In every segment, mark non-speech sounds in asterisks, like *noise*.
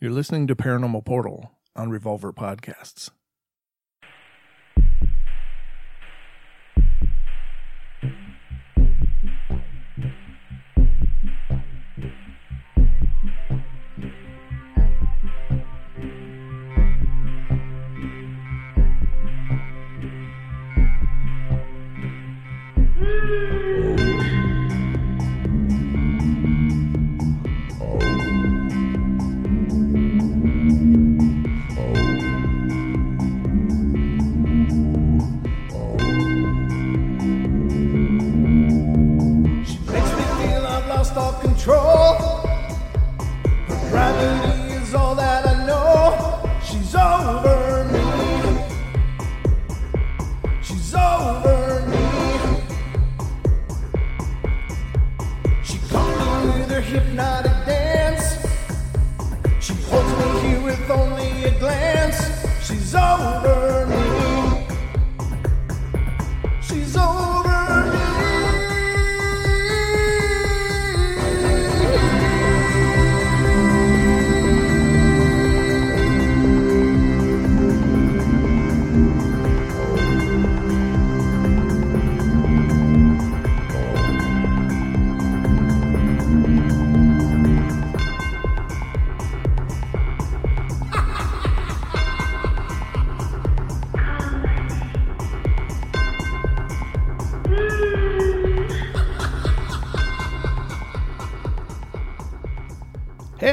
You're listening to Paranormal Portal on Revolver Podcasts.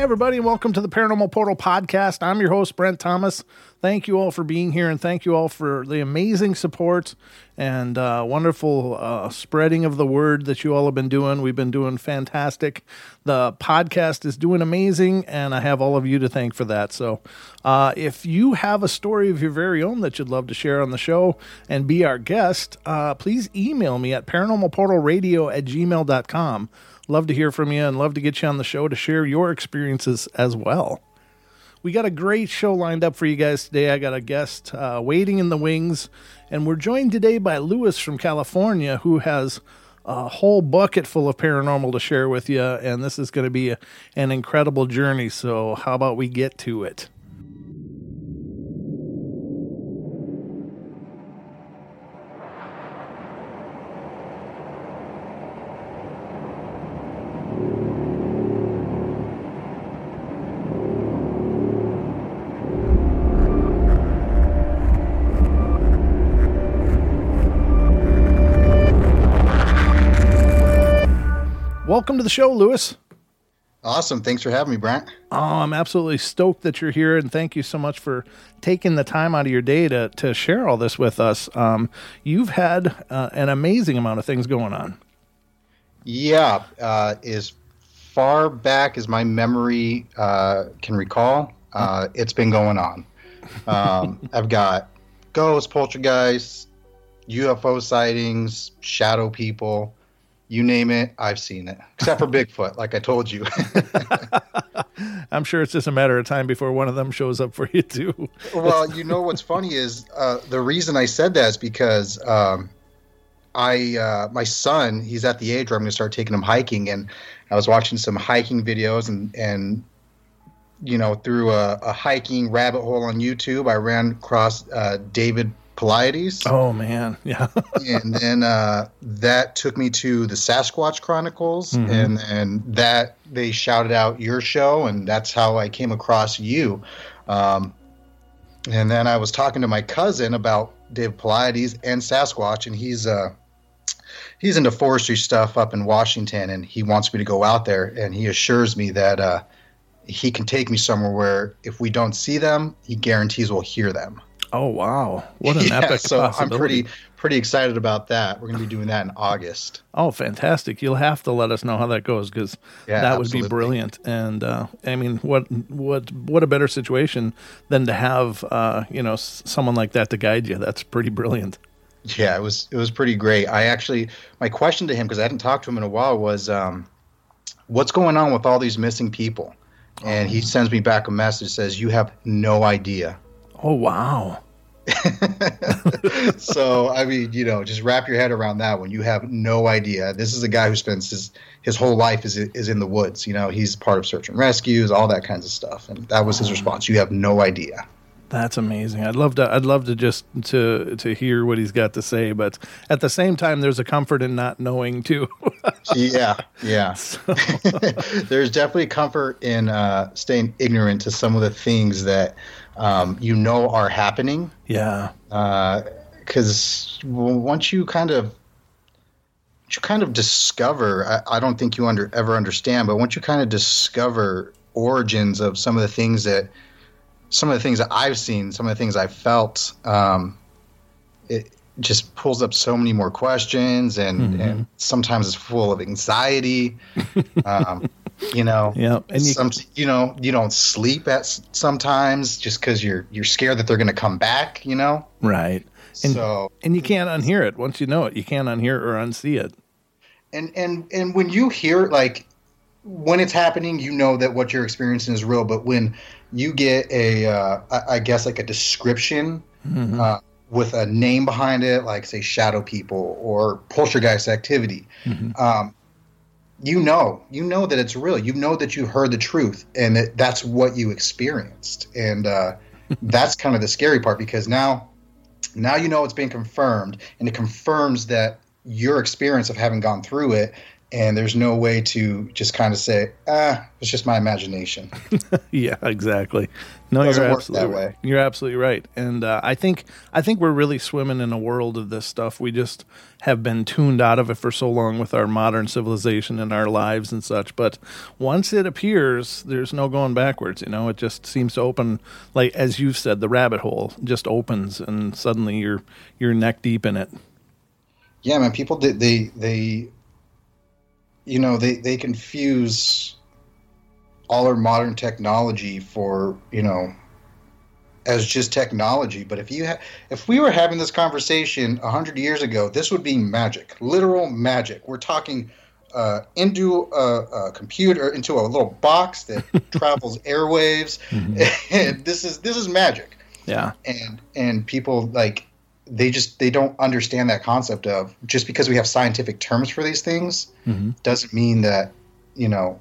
Everybody, and welcome to the Paranormal Portal Podcast. I'm your host, Brent Thomas. Thank you all for being here, and thank you all for the amazing support and uh, wonderful uh, spreading of the word that you all have been doing. We've been doing fantastic. The podcast is doing amazing, and I have all of you to thank for that. So, uh, if you have a story of your very own that you'd love to share on the show and be our guest, uh, please email me at paranormalportalradio at gmail.com. Love to hear from you and love to get you on the show to share your experiences as well. We got a great show lined up for you guys today. I got a guest uh, waiting in the wings, and we're joined today by Lewis from California, who has a whole bucket full of paranormal to share with you. And this is going to be a, an incredible journey. So, how about we get to it? Welcome to the show, Lewis. Awesome. Thanks for having me, Brent. Oh, I'm absolutely stoked that you're here, and thank you so much for taking the time out of your day to to share all this with us. Um, you've had uh, an amazing amount of things going on. Yeah, uh, as far back as my memory uh, can recall, uh, it's been going on. Um, *laughs* I've got ghosts, poltergeists, UFO sightings, shadow people. You name it, I've seen it. Except for Bigfoot, like I told you. *laughs* I'm sure it's just a matter of time before one of them shows up for you too. well, you know what's funny is uh, the reason I said that is because um, I uh, my son he's at the age where I'm going to start taking him hiking, and I was watching some hiking videos and and you know through a, a hiking rabbit hole on YouTube, I ran across uh, David Paulides, Oh man, *laughs* yeah. and then uh, that took me to the Sasquatch Chronicles, Mhm. and and that they shouted out your show, and that's how I came across you. Um, and then I was talking to my cousin about Dave Paulides and Sasquatch, and he's uh, he's into forestry stuff up in Washington, and he wants me to go out there, and he assures me that uh, he can take me somewhere where if we don't see them, he guarantees we'll hear them. Oh wow, what an *laughs* Yeah, epic so I'm pretty pretty excited about that. We're going to be doing that in August. Oh, fantastic! You'll have to let us know how that goes because Yeah, that would be brilliant. And uh, I mean, what what what a better situation than to have uh, you know someone like that to guide you? That's pretty brilliant. Yeah, it was it was pretty great. I actually my question to him because I hadn't talked to him in a while was, um, "What's going on with all these missing people?" And he sends me back a message says, "You have no idea." Oh wow, *laughs* so I mean, you know, just wrap your head around that when you have no idea. This is a guy who spends his his whole life is is in the woods. You know, he's part of search and rescues, all that kinds of stuff, and that was his response. You have no idea. That's amazing. I'd love to. I'd love to just to to hear what he's got to say, but at the same time, there's a comfort in not knowing too. *laughs* yeah, yeah. *laughs* there's definitely comfort in uh, staying ignorant to some of the things that um, you know are happening. yeah, Because once you kind of you kind of discover, I, I don't think you under ever understand, but once you kind of discover origins of some of the things that some of the things that I've seen, some of the things I've felt, um, it just pulls up so many more questions, and, and sometimes it's full of anxiety. *laughs* um, you know, Yeah, and you- some, you know, you don't sleep at sometimes just because you're you're scared that they're going to come back. You know, right. And so and you can't unhear it once you know it. You can't unhear it or unsee it. and and and when you hear like when it's happening you know that what you're experiencing is real but when you get a uh, I, I guess like a description uh, with a name behind it like say shadow people or poltergeist activity um, you know you know that it's real. You know that you heard the truth and that that's what you experienced. And uh, *laughs* that's kind of the scary part because now now you know it's been confirmed and it confirms that your experience of having gone through it and there's no way to just kind of say ah it's just my imagination *laughs* Yeah, exactly. No, you're absolutely that right. way. You're absolutely right. And uh, I think I think we're really swimming in a world of this stuff. We just have been tuned out of it for so long with our modern civilization and our lives and such. But once it appears, there's no going backwards. You know, it just seems to open, like as you've said, the rabbit hole just opens, and suddenly you're you're neck deep in it. yeah man people they, they you know they they confuse all our modern technology for you know as just technology. But if you ha- if we were having this conversation 100 years ago this would be magic literal magic. We're talking uh, into a, a computer into a little box that *laughs* travels airwaves. *laughs* And this is this is magic. Yeah, and and people like they just they don't understand that concept of just because we have scientific terms for these things doesn't mean that you know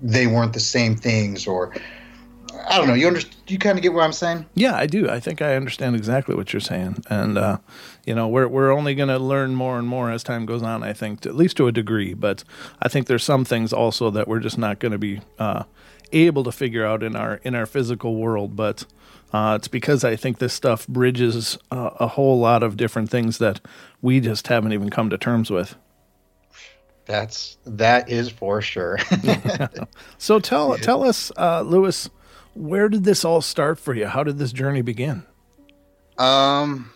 they weren't the same things or I don't know you under, you kind of get what I'm saying Yeah, I do. I think I understand exactly what you're saying, and uh, you know, we're we're only going to learn more and more as time goes on. I think, to, at least to a degree. But I think there's some things also that we're just not going to be uh, able to figure out in our in our physical world. But uh, it's because I think this stuff bridges uh, a whole lot of different things that we just haven't even come to terms with. that's that is for sure *laughs* *laughs* So tell tell us, uh, Lewis, where did this all start for you? How did this journey begin? Um,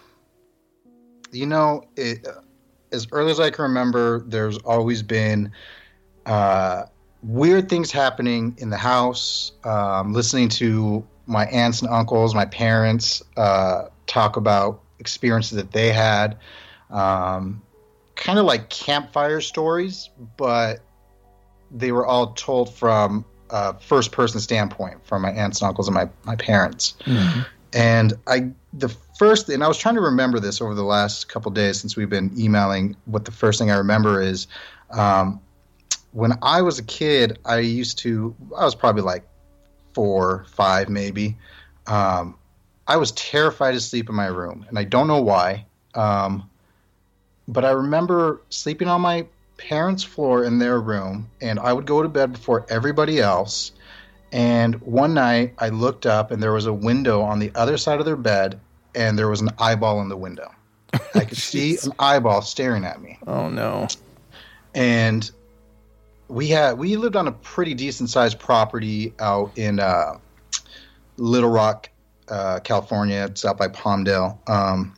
you know, it, as early as I can remember, there's always been uh, weird things happening in the house. Um, listening to my aunts and uncles, my parents uh, talk about experiences that they had. Um, kind of like campfire stories, but they were all told from a first person standpoint from my aunts and uncles and my, my parents. And I, the first, and I was trying to remember this over the last couple days since we've been emailing. What the first thing I remember is, um, when I was a kid, I used to, I was probably like four, five, maybe. Um, I was terrified to sleep in my room, and I don't know why. Um, but I remember sleeping on my parents' floor in their room, and I would go to bed before everybody else. And one night I looked up and there was a window on the other side of their bed and there was an eyeball in the window. I could *laughs* see an eyeball staring at me. Oh no! And we had we lived on a pretty decent sized property out in uh, Little Rock, uh, California. It's out by Palmdale, um,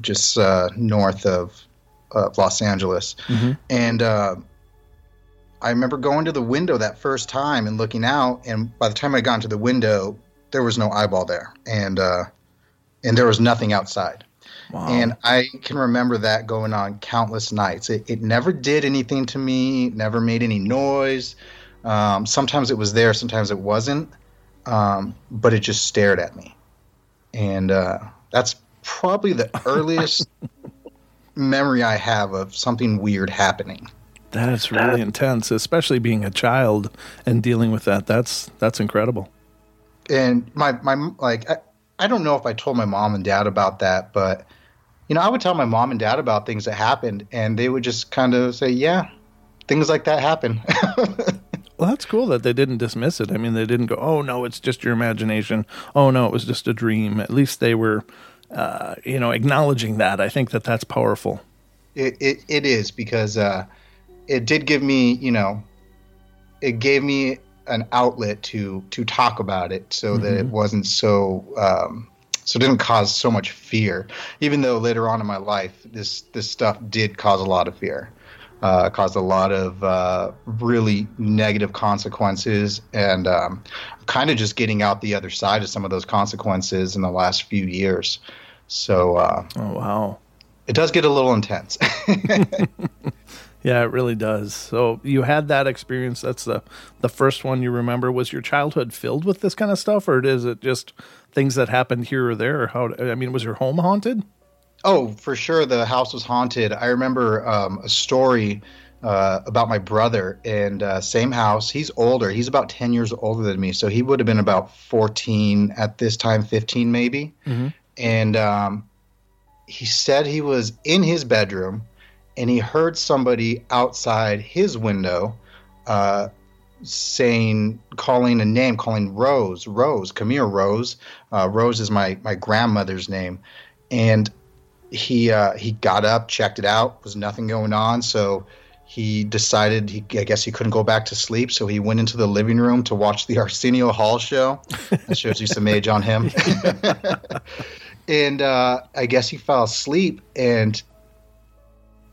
just uh, north of, of Los Angeles. And uh, I remember going to the window that first time and looking out, and by the time I got into the window, there was no eyeball there, and uh, and there was nothing outside. Wow. And I can remember that going on countless nights. It, it never did anything to me, never made any noise. Um, sometimes it was there, sometimes it wasn't, um, but it just stared at me. And uh, that's probably the *laughs* earliest memory I have of something weird happening. That's really intense, especially being a child and dealing with that. That's that's incredible. And my my like I, I don't know if I told my mom and dad about that, but you know, I would tell my mom and dad about things that happened and they would just kind of say, "Yeah, things like that happen." *laughs* Well, that's cool that they didn't dismiss it. I mean, they didn't go, "Oh no, it's just your imagination." Oh no, it was just a dream. At least they were, uh, you know, acknowledging that. I think that that's powerful. It it, it is because uh, it did give me, you know, it gave me an outlet to to talk about it, so that it wasn't so um, so it didn't cause so much fear. Even though later on in my life, this this stuff did cause a lot of fear, uh, caused a lot of uh, really negative consequences, and um, kind of just getting out the other side of some of those consequences in the last few years. So uh, Oh wow. it does get a little intense. *laughs* *laughs* Yeah, it really does. So you had that experience. That's the the first one you remember. Was your childhood filled with this kind of stuff, or is it just things that happened here or there? Or how? I mean, was your home haunted? Oh, for sure, the house was haunted. I remember um, a story uh, about my brother, and uh, same house. He's older. He's about ten years older than me, so he would have been about fourteen at this time, fifteen maybe. And um, he said he was in his bedroom, and he heard somebody outside his window. Uh, saying calling a name calling rose rose come here rose uh, rose is my my grandmother's name and he uh, he got up, checked it out, was nothing going on, so he decided he I guess he couldn't go back to sleep, so he went into the living room to watch the *laughs* Arsenio Hall show. That shows you some age on him. *laughs* *laughs* and uh, I guess he fell asleep, and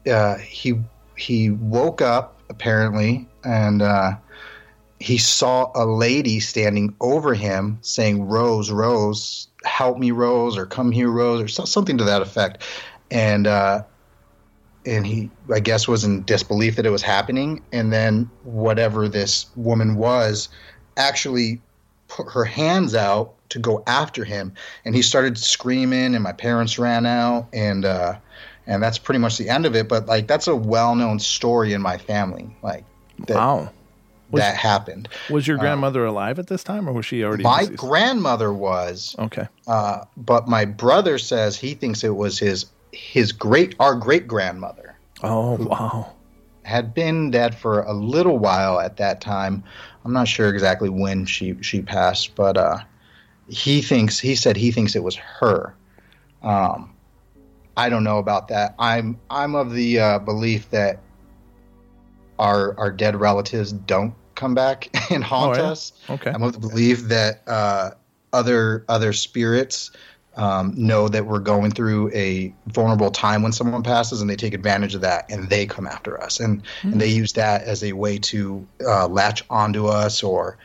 uh, he he woke up apparently, and uh, he saw a lady standing over him saying, "Rose, Rose, help me, Rose, or come here, Rose, or so, something to that effect." And uh, and he, I guess, was in disbelief that it was happening. And then whatever this woman was, actually put her hands out to go after him, and he started screaming. And my parents ran out, and uh, and that's pretty much the end of it. But like, that's a well-known story in my family. Like that Wow. Was- that happened. Was your grandmother alive at this time, or was she already? My deceased? grandmother was, okay. uh, but my brother says he thinks it was his his great our great grandmother Oh wow. had been dead for a little while at that time. I'm not sure exactly when she she passed, but uh, he thinks he said he thinks it was her. Um, I don't know about that. I'm I'm of the uh, belief that our our dead relatives don't come back *laughs* and haunt Oh, yeah? us. Okay. I'm of the belief that uh, other other spirits um, know that we're going through a vulnerable time when someone passes, and they take advantage of that, and they come after us, and and they use that as a way to uh, latch onto us, or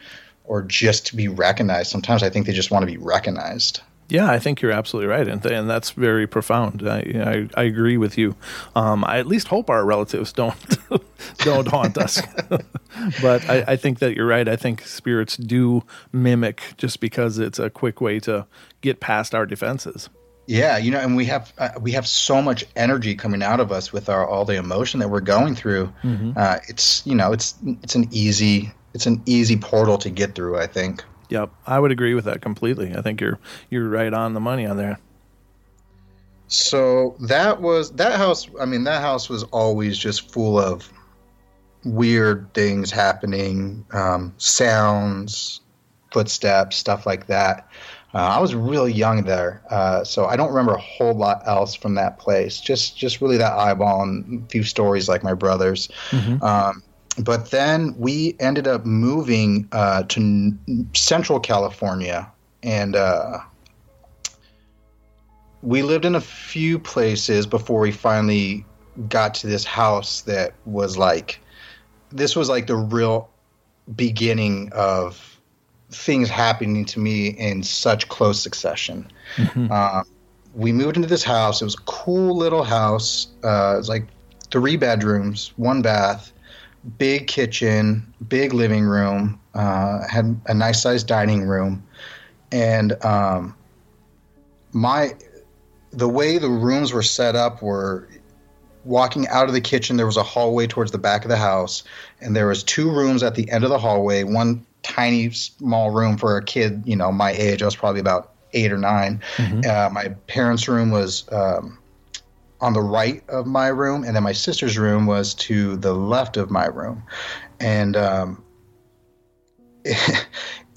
or just to be recognized. Sometimes I think they just want to be recognized. Yeah, I think you're absolutely right, and and that's very profound. I I, I agree with you. Um, I at least hope our relatives don't *laughs* don't haunt us, *laughs* but I, I think that you're right. I think spirits do mimic just because it's a quick way to get past our defenses. Yeah, you know, and we have uh, we have so much energy coming out of us with our all the emotion that we're going through. Uh, it's you know, it's it's an easy it's an easy portal to get through. I think. Yep, I would agree with that completely. I think you're you're right on the money on there. So that was that house. I mean, that house was always just full of weird things happening, um, sounds, footsteps, stuff like that. Uh, I was really young there, uh, so I don't remember a whole lot else from that place. Just just really that eyeball and a few stories like my brother's. Um, but then we ended up moving uh, to n- Central California, and uh, we lived in a few places before we finally got to this house that was like this was like the real beginning of things happening to me in such close succession. Uh, we moved into this house. It was a cool little house. Uh, it was like three bedrooms, one bath, big kitchen, big living room. Uh, had a nice sized dining room, and um, my the way the rooms were set up were walking out of the kitchen there was a hallway towards the back of the house and there was two rooms at the end of the hallway one tiny small room for a kid you know my age i was probably about eight or 9 uh, my parents room was um, on the right of my room and then my sister's room was to the left of my room. And um, *laughs*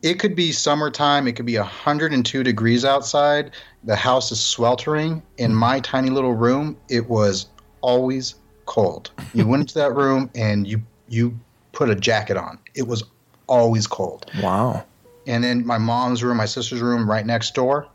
it could be summertime it could be 102 degrees outside the house is sweltering. In my tiny little room it was always cold. You went into that room and you you put a jacket on. It was always cold. Wow. and then my mom's room my sister's room right next door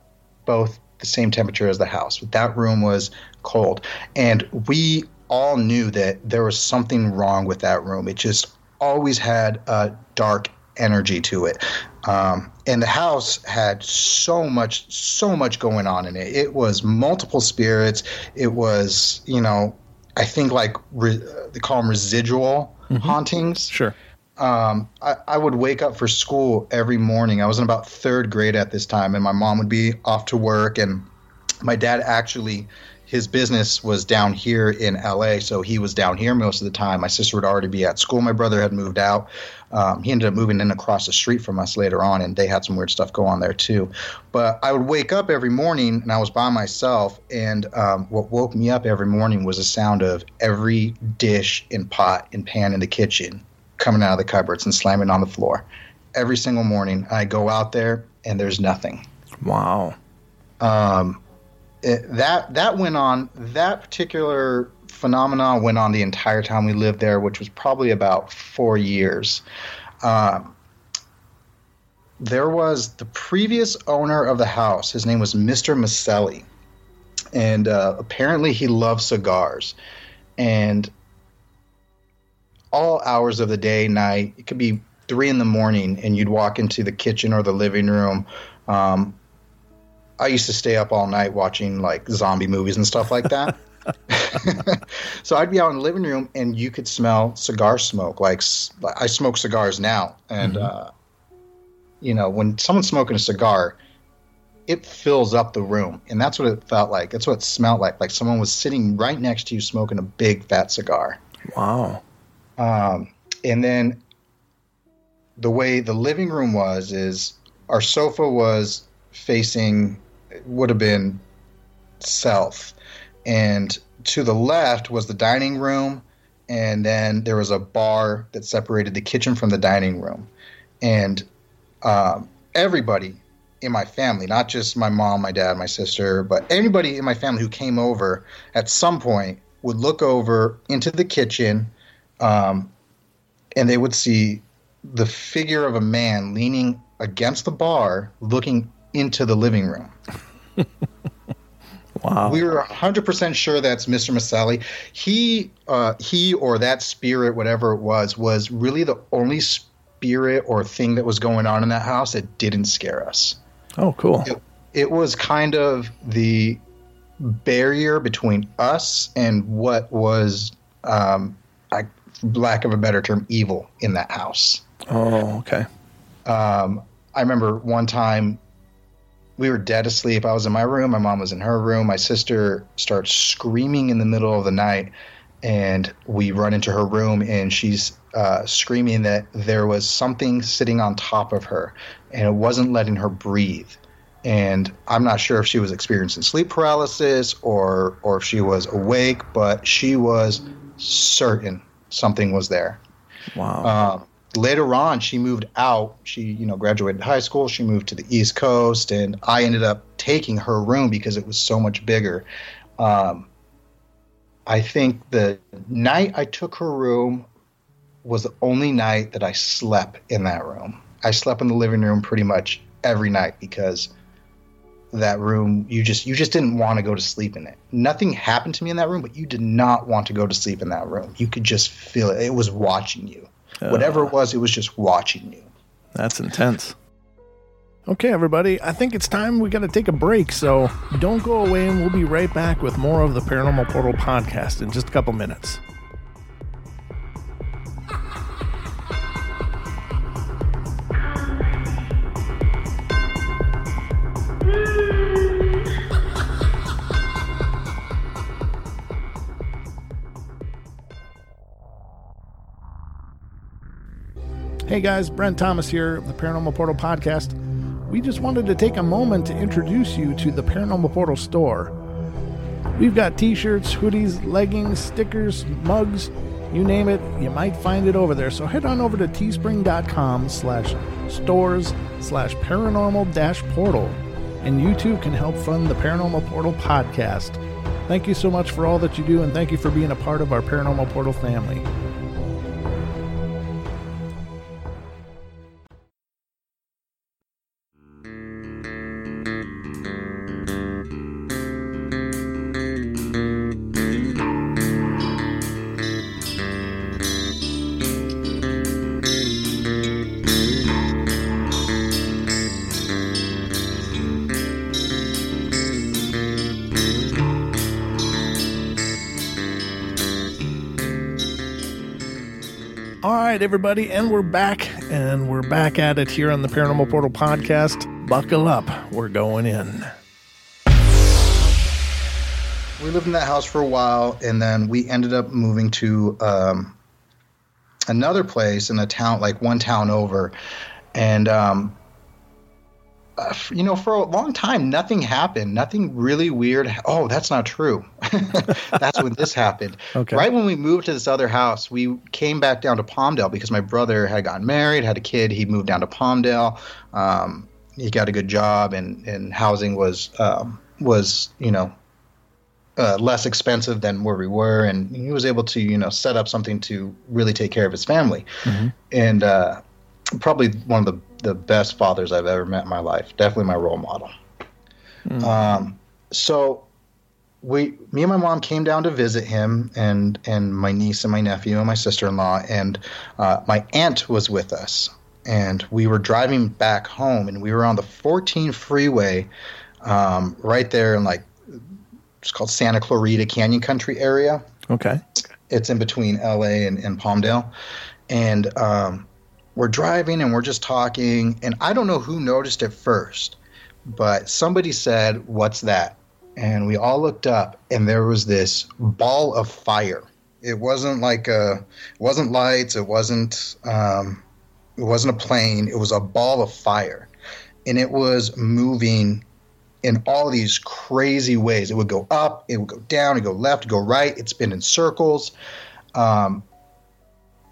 both the same temperature as the house. But that room was cold and we all knew that there was something wrong with that room it just always had a dark energy to it um, and the house had so much so much going on in it it was multiple spirits it was you know i think like re- they call them residual hauntings Sure. um, I, I would wake up for school every morning. I was in about third grade at this time, and my mom would be off to work, and my dad actually. His business was down here in LA, so he was down here most of the time. My sister would already be at school. My brother had moved out. Um, he ended up moving in across the street from us later on, and they had some weird stuff go on there too. But I would wake up every morning, and I was by myself. And um, what woke me up every morning was the sound of every dish and pot and pan in the kitchen coming out of the cupboards and slamming on the floor every single morning. I go out there and there's nothing. Wow. Um, that that went on. That particular phenomenon went on the entire time we lived there, which was probably about four years. Um, there was the previous owner of the house. His name was Mr. Maselli, and uh, apparently he loved cigars. And all hours of the day, night, it could be three in the morning, and you'd walk into the kitchen or the living room. Um, I used to stay up all night watching like zombie movies and stuff like that. *laughs* *laughs* so I'd be out in the living room and you could smell cigar smoke. Like I smoke cigars now, and uh, you know when someone's smoking a cigar, it fills up the room, and that's what it felt like. That's what it smelled like. Like someone was sitting right next to you smoking a big fat cigar. Wow. Um, and then the way the living room was is our sofa was facing would have been south and to the left was the dining room and then there was a bar that separated the kitchen from the dining room. And um, everybody in my family not just my mom my dad my sister but anybody in my family who came over at some point would look over into the kitchen um, and they would see the figure of a man leaning against the bar looking into the living room *laughs* Wow. we were 100% sure that's Mr. Masali. He, uh, he or that spirit, whatever it was, was really the only spirit or thing that was going on in that house that didn't scare us. oh, cool. It, it was kind of the barrier between us and what was, um, I, lack of a better term, evil in that house. Oh, okay. Um, I remember one time we were dead asleep. I was in my room. My mom was in her room. My sister starts screaming in the middle of the night, and we run into her room, and she's uh, screaming that there was something sitting on top of her, and it wasn't letting her breathe. And I'm not sure if she was experiencing sleep paralysis or or if she was awake, but she was certain something was there. Wow. Um, later on, she moved out. She, you know, graduated high school. She moved to the East Coast, and I ended up taking her room because it was so much bigger. Um, I think the night I took her room was the only night that I slept in that room. I slept in the living room pretty much every night because that room you just you just didn't want to go to sleep in it. Nothing happened to me in that room, but you did not want to go to sleep in that room. You could just feel it. It was watching you. Whatever it uh, was, it was just watching you. That's intense. Okay, everybody, I think it's time we got to take a break, so don't go away, and we'll be right back with more of the Paranormal Portal podcast in just a couple minutes. Hey guys, Brent Thomas here the Paranormal Portal Podcast. We just wanted to take a moment to introduce you to the Paranormal Portal store. We've got t-shirts, hoodies, leggings, stickers, mugs, you name it, you might find it over there. So head on over to teespring.com slash stores slash paranormal dash portal. And you too can help fund the Paranormal Portal podcast. Thank you so much for all that you do, and thank you for being a part of our Paranormal Portal family. Right, everybody, and we're back, and we're back at it here on the Paranormal Portal podcast. Buckle up, we're going in. we lived in that house for a while, and then we ended up moving to um, another place in a town, like one town over. And um, uh, you know, for a long time, nothing happened. Nothing really weird. Oh, that's not true. *laughs* that's when this happened. *laughs* Okay. Right when we moved to this other house, we came back down to Palmdale because my brother had gotten married, had a kid. He moved down to Palmdale. Um, he got a good job, and and housing was um, was you know uh, less expensive than where we were, and he was able to, you know, set up something to really take care of his family. And uh, probably one of the, the best fathers I've ever met in my life. Definitely my role model. Um, so we, me and my mom came down to visit him, and and my niece and my nephew and my sister in law, and uh, my aunt was with us. And we were driving back home, and we were on the 14 freeway, um, right there in like it's called Santa Clarita Canyon Country area. Okay. It's in between LA and, and Palmdale. And um, we're driving and we're just talking. And I don't know who noticed it first, but somebody said, What's that? And we all looked up and there was this ball of fire. It wasn't like a, it wasn't lights. It wasn't, um, it wasn't a plane. It was a ball of fire. And it was moving in all these crazy ways. It would go up, it would go down, it would go left, it go right. It spin in circles. Um,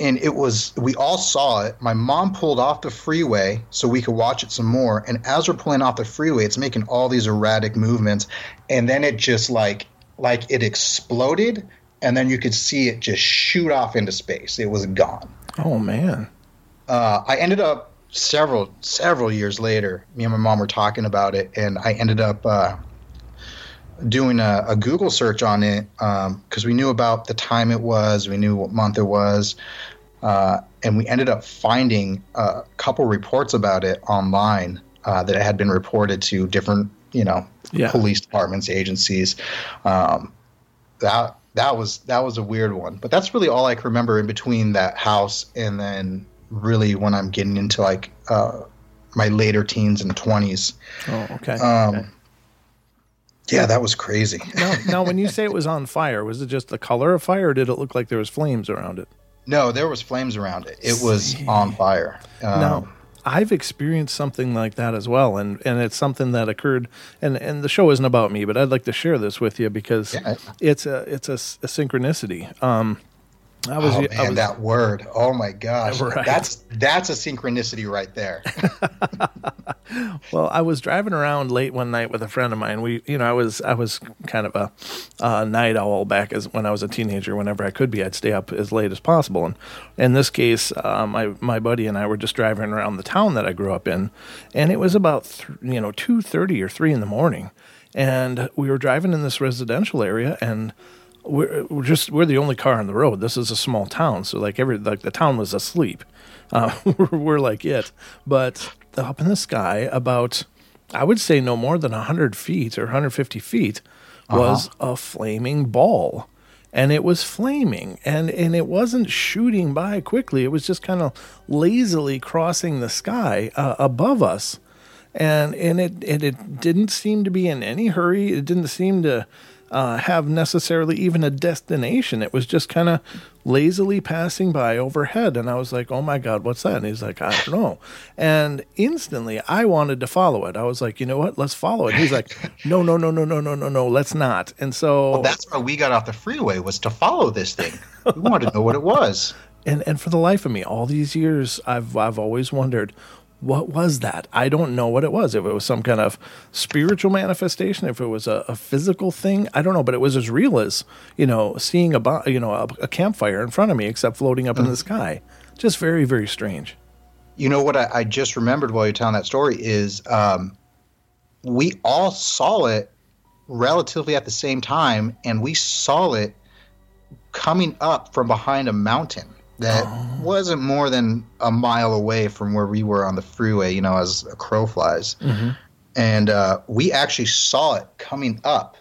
and it was, we all saw it. My mom pulled off the freeway so we could watch it some more. And as we're pulling off the freeway, it's making all these erratic movements. And then it just like, like it exploded. And then you could see it just shoot off into space. It was gone Oh, man. uh, I ended up several several years later. Me and my mom were talking about it, and I ended up uh, doing a, a Google search on it because we knew about the time it was, we knew what month it was, uh, and we ended up finding a couple reports about it online uh, that it had been reported to different, you know, Yeah. police departments, agencies. Um, that that was that was a weird one, but that's really all I can remember in between that house and then really when I'm getting into like uh, my later teens and twenties. Oh, okay. Um, Yeah, that was crazy. *laughs* now, now, when you say it was on fire, was it just the color of fire, or did it look like there was flames around it? No, there was flames around it. It was on fire. Um, Now, I've experienced something like that as well, and, and it's something that occurred. And, and the show isn't about me, but I'd like to share this with you because Yeah. it's a it's a, a synchronicity. Um, I was, oh I man, was that word! Oh my gosh, *laughs* Right. that's that's a synchronicity right there. *laughs* Well, I was driving around late one night with a friend of mine. We, you know, I was I was kind of a, uh night owl back as when I was a teenager. Whenever I could be, I'd stay up as late as possible. And in this case, uh, my my buddy and I were just driving around the town that I grew up in, and it was about th- you know two thirty or three in the morning, and we were driving in this residential area and. We're, we're just we're the only car on the road. This is a small town, so like every like the town was asleep. Uh, *laughs* we're, we're like it, but up in the sky, about I would say no more than hundred feet or 150 feet, was a flaming ball, and it was flaming, and and it wasn't shooting by quickly. It was just kind of lazily crossing the sky uh, above us and and it and it didn't seem to be in any hurry. It didn't seem to uh, have necessarily even a destination. It was just kind of lazily passing by overhead. And I was like, oh my God, what's that? And he's like, I don't know. And instantly I wanted to follow it. I was like, you know what? Let's follow it. He's like, *laughs* no, no, no, no, no, no, no, no, let's not. And so Well, that's why we got off the freeway was to follow this thing. We wanted to know what it was. *laughs* and and for the life of me, all these years, I've I've always wondered, what was that? I don't know what it was. If it was some kind of spiritual manifestation, if it was a, a physical thing, I don't know. But it was as real as you know, seeing a bo- you know a, a campfire in front of me, except floating up in the sky. Just very very strange. You know what I, I just remembered while you're telling that story is um, we all saw it relatively at the same time, and we saw it coming up from behind a mountain that wasn't more than a mile away from where we were on the freeway. You know, as a crow flies, and uh, we actually saw it coming up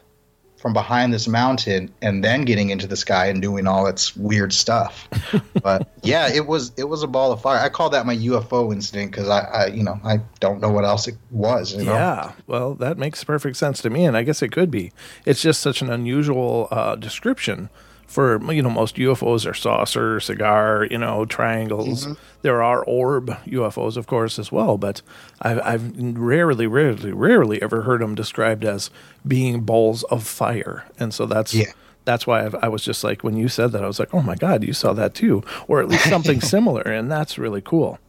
from behind this mountain and then getting into the sky and doing all its weird stuff. *laughs* but yeah, it was it was a ball of fire. I call that my UFO incident because I, I you know I don't know what else it was. You know? Yeah, well, that makes perfect sense to me, and I guess it could be. It's just such an unusual uh, description for you know most UFOs are saucer, cigar, you know, triangles. There are orb UFOs, of course, as well, but I've, I've rarely, rarely, rarely ever heard them described as being balls of fire, and so that's Yeah. that's why I've, I was just like when you said that, I was like, oh my god, you saw that too, or at least something *laughs* similar, and that's really cool.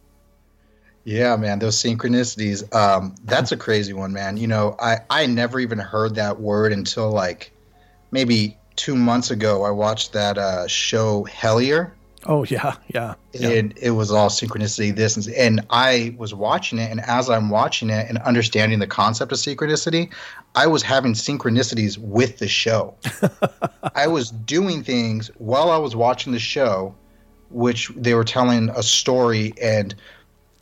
Yeah, man, those synchronicities. Um, that's a crazy one, man. You know, I I never even heard that word until like maybe two months ago. I watched that uh, show Hellier. Oh yeah, yeah, yeah. It, it was all synchronicity, this and, and I was watching it, and as I'm watching it and understanding the concept of synchronicity, I was having synchronicities with the show. *laughs* I was doing things while I was watching the show, which they were telling a story, and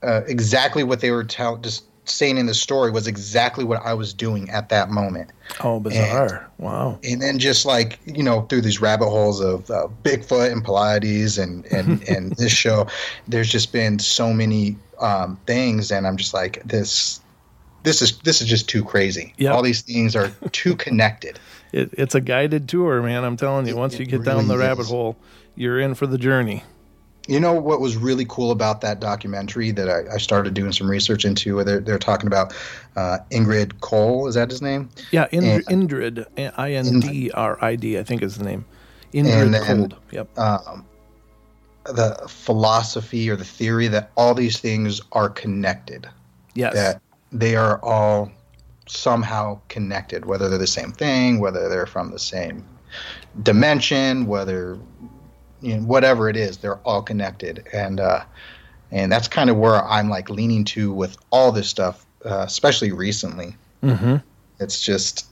uh, exactly what they were telling. just saying in the story was exactly what I was doing at that moment Oh, bizarre! wow. and then just like you know through these rabbit holes of uh, Bigfoot and Pleiades and and *laughs* and this show, there's just been so many um, things, and I'm just like this. This is this is just too crazy. Yeah. All these things are too connected. It, it's a guided tour, man. I'm telling you. Once It you get down the really rabbit is. hole, you're in for the journey. You know what was really cool about that documentary that I, I started doing some research into? Where they're, they're talking about uh, Ingrid Cole. Is that his name? Yeah, And- Indrid, I N D R I D, I think is the name. And then- Cold. Yep. um, the philosophy or the theory that all these things are connected. Yes. that they are all somehow connected, whether they're the same thing, whether they're from the same dimension, whether you know, whatever it is, they're all connected, and uh, and that's kind of where I'm like leaning to with all this stuff, uh, especially recently. Mm-hmm. It's just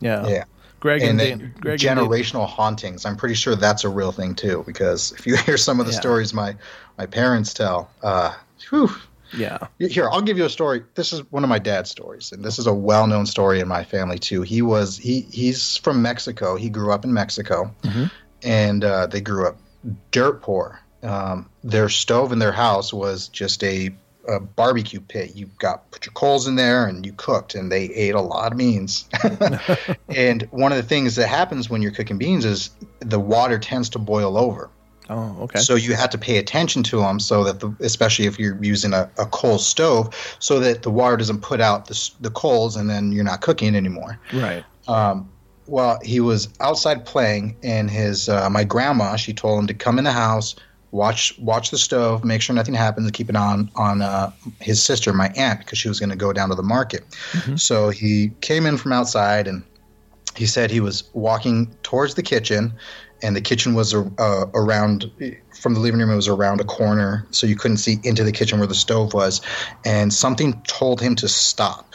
Yeah. yeah. Greg and, And Dan, Greg and generational hauntings. I'm pretty sure that's a real thing too, because if you *laughs* hear some of the Yeah. stories my my parents tell, uh, whew, Yeah. Here, I'll give you a story. This is one of my dad's stories, and this is a well-known story in my family too. He was he he's from Mexico. He grew up in Mexico, Mhm. And uh, they grew up dirt poor. Um, their stove in their house was just a, a barbecue pit. You got put your coals in there, and you cooked, and they ate a lot of beans. *laughs* and one of the things that happens when you're cooking beans is the water tends to boil over. Oh, okay. So you have to pay attention to them, so that the, especially if you're using a, a coal stove, so that the water doesn't put out the, the coals, and then you're not cooking anymore. right. Um, well, he was outside playing, and his uh, my grandma she told him to come in the house, watch watch the stove, make sure nothing happens, keep it on on uh, his sister, my aunt, because she was going to go down to the market. So he came in from outside, and he said he was walking towards the kitchen, and the kitchen was uh, around from the living room. It was around a corner, so you couldn't see into the kitchen where the stove was, and something told him to stop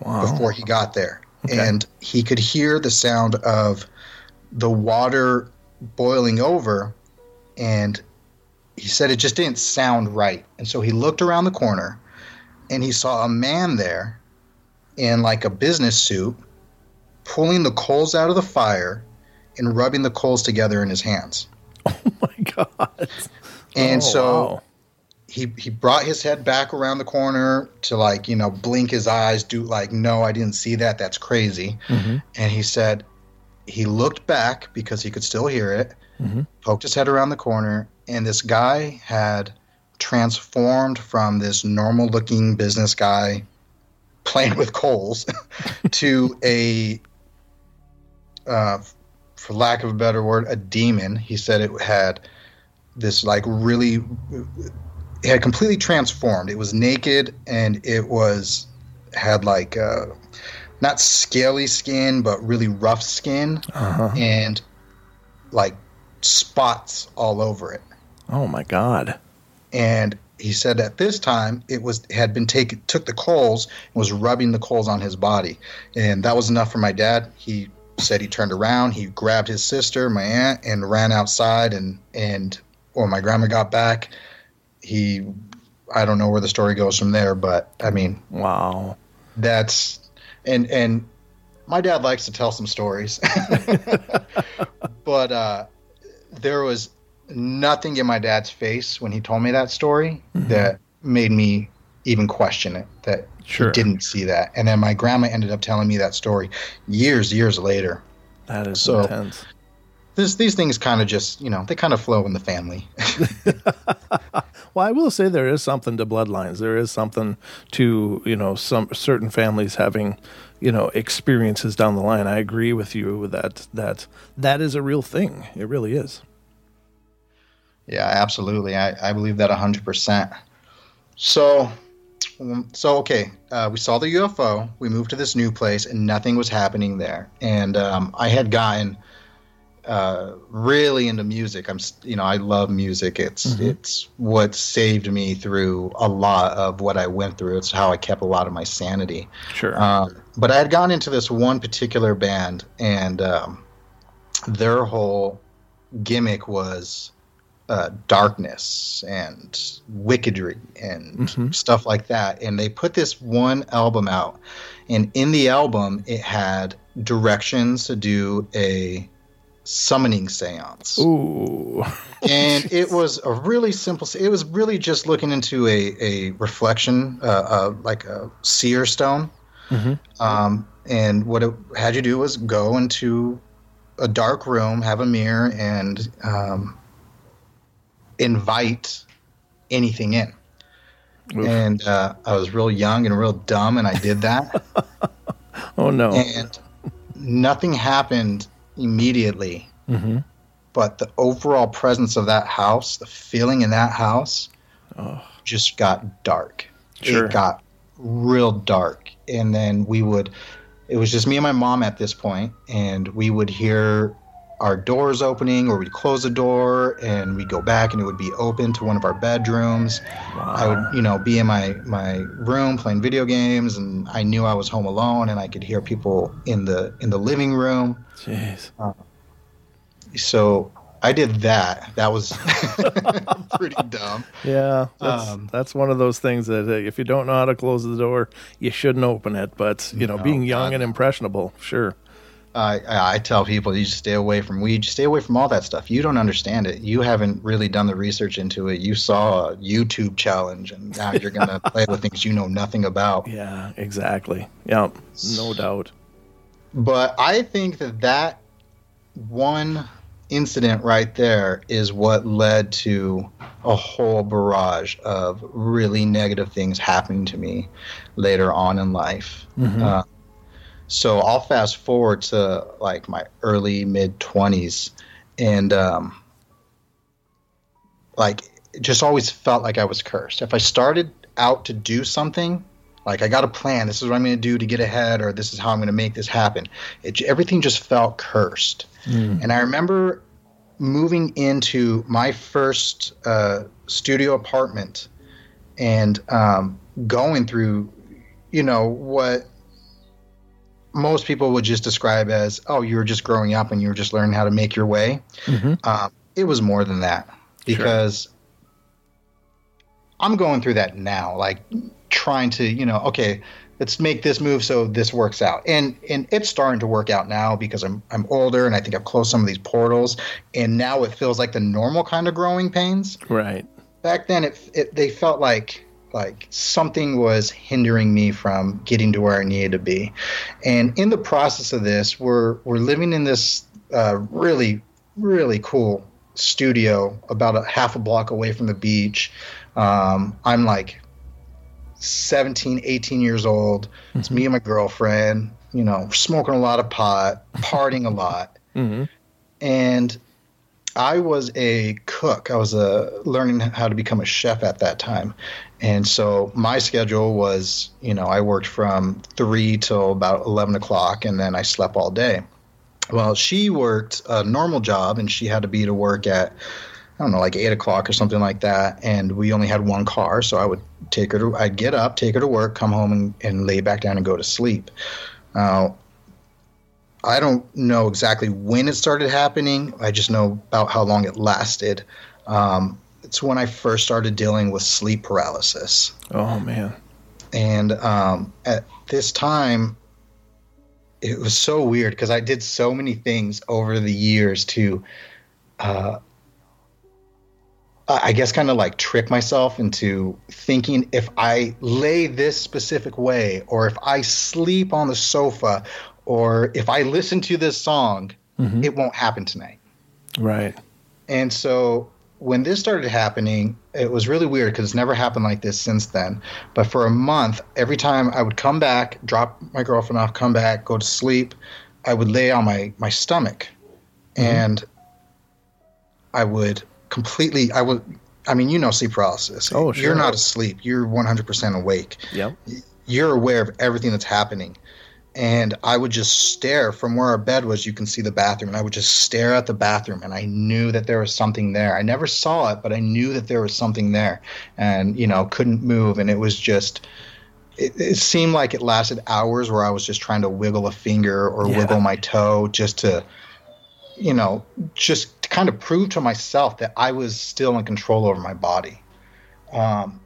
Wow. before he got there. Okay. And he could hear the sound of the water boiling over. And he said it just didn't sound right. And so he looked around the corner and he saw a man there in like a business suit pulling the coals out of the fire and rubbing the coals together in his hands. *laughs* Oh my God. And Oh, so wow. He he brought his head back around the corner to like you know blink his eyes do like no i didn't see that that's crazy Mhm. and he said he looked back because he could still hear it, poked his head around the corner, and this guy had transformed from this normal looking business guy playing with coals *laughs* to a, uh, for lack of a better word, a demon. He said it had this like really, it had completely transformed. It was naked and it was, had like, uh, not scaly skin, but really rough skin Uh-huh. and like spots all over it. Oh my God. And he said at this time it was had been taken took the coals and was rubbing the coals on his body, and that was enough for my dad. He said he turned around, he grabbed his sister, my aunt, and ran outside. And and when my grandma got back, he I don't know where the story goes from there, but I mean Wow. that's and and my dad likes to tell some stories *laughs* but uh there was nothing in my dad's face when he told me that story that made me even question it that Sure. he didn't see that and then my grandma ended up telling me that story years years later That is So- intense. this, these things kind of just you know they kind of flow in the family *laughs* *laughs* Well, I will say there is something to bloodlines. There is something to you know some certain families having you know experiences down the line. I agree with you that. That that is a real thing. It really is. Yeah, absolutely. I, I believe that 100%. So, um, so okay, uh, we saw the UFO. We moved to this new place, and nothing was happening there. And um, I had gotten uh, really into music. I'm, you know, I love music. It's it's what saved me through a lot of what I went through. It's how I kept a lot of my sanity. Sure. Um, but I had gone into this one particular band, and um, their whole gimmick was uh, darkness and wickedry and Mhm. stuff like that. And they put this one album out, and in the album, it had directions to do a summoning seance Ooh. and *laughs* it was a really simple it was really just looking into a, a reflection uh, uh, like a seer stone Mhm. um, and what it had you do was go into a dark room have a mirror and um, invite anything in Oof. and uh, i was real young and real dumb and i did that *laughs* Oh no. and nothing happened immediately hmm but the overall presence of that house, the feeling in that house, Oh. just got dark. Sure. It got real dark, and then we would. It was just me and my mom at this point, and we would hear our doors opening, or we'd close the door, and we'd go back, and it would be open to one of our bedrooms. I would, you know, be in my my room playing video games, and I knew I was home alone, and I could hear people in the in the living room Jeez. so I did that. That was *laughs* pretty dumb. Yeah, that's, Um, that's one of those things that uh, if you don't know how to close the door, you shouldn't open it. But you know, No, being young God, and impressionable, sure. I, I tell people you just stay away from weed. Just stay away from all that stuff. You don't understand it. You haven't really done the research into it. You saw a YouTube challenge, and now you're gonna *laughs* play with things you know nothing about. Yeah, exactly. Yeah, no doubt. But I think that that one incident right there is what led to a whole barrage of really negative things happening to me later on in life. Mhm. Uh, so I'll fast forward to like my early mid 20s and um, like it just always felt like I was cursed. If I started out to do something, like I got a plan, this is what I'm going to do to get ahead, or this is how I'm going to make this happen. It, everything just felt cursed. Mm. And I remember moving into my first uh, studio apartment and um, going through, you know, what most people would just describe as, oh, you were just growing up and you were just learning how to make your way. Mhm. Um, it was more than that because I'm going through that now, like trying to, you know, okay, let's make this move so this works out. And and it's starting to work out now because I'm I'm older and I think I've closed some of these portals and now it feels like the normal kind of growing pains. Right. Back then it, it they felt like like something was hindering me from getting to where I needed to be. And in the process of this, we're we're living in this uh, really really cool studio about a half a block away from the beach. Um, I'm like 17, 18 years old. It's me and my girlfriend, you know, smoking a lot of pot, partying a lot. *laughs* Mm-hmm. And I was a cook. I was uh, learning how to become a chef at that time. And so my schedule was, you know, I worked from 3 till about 11 o'clock, and then I slept all day. Well, she worked a normal job, and she had to be to work at, I don't know, like 8 o'clock or something like that. And we only had one car, so I would take her to, I'd get up, take her to work, come home, and, and lay back down and go to sleep. Now, I don't know exactly when it started happening. I just know about how long it lasted. Um, it's when I first started dealing with sleep paralysis. Oh man. And um, at this time, it was so weird because I did so many things over the years to, uh, I guess, kind of like trick myself into thinking if I lay this specific way, or if I sleep on the sofa, or if I listen to this song, Mhm. it won't happen tonight. Right. And so when this started happening, it was really weird because it's never happened like this since then. But for a month, every time I would come back, drop my girlfriend off, come back, go to sleep, I would lay on my, my stomach mm-hmm. and I would completely, I would, I mean, you know, sleep paralysis. Oh, sure. You're not asleep, you're 100% awake Yep. you're aware of everything that's happening. And I would just stare from where our bed was. You can see the bathroom, and I would just stare at the bathroom, and I knew that there was something there. I never saw it, but I knew that there was something there, and you know, couldn't move. And it was just, it, it seemed like it lasted hours, where I was just trying to wiggle a finger or Yeah. wiggle my toe, just to, you know, just to kind of prove to myself that I was still in control over my body. Um,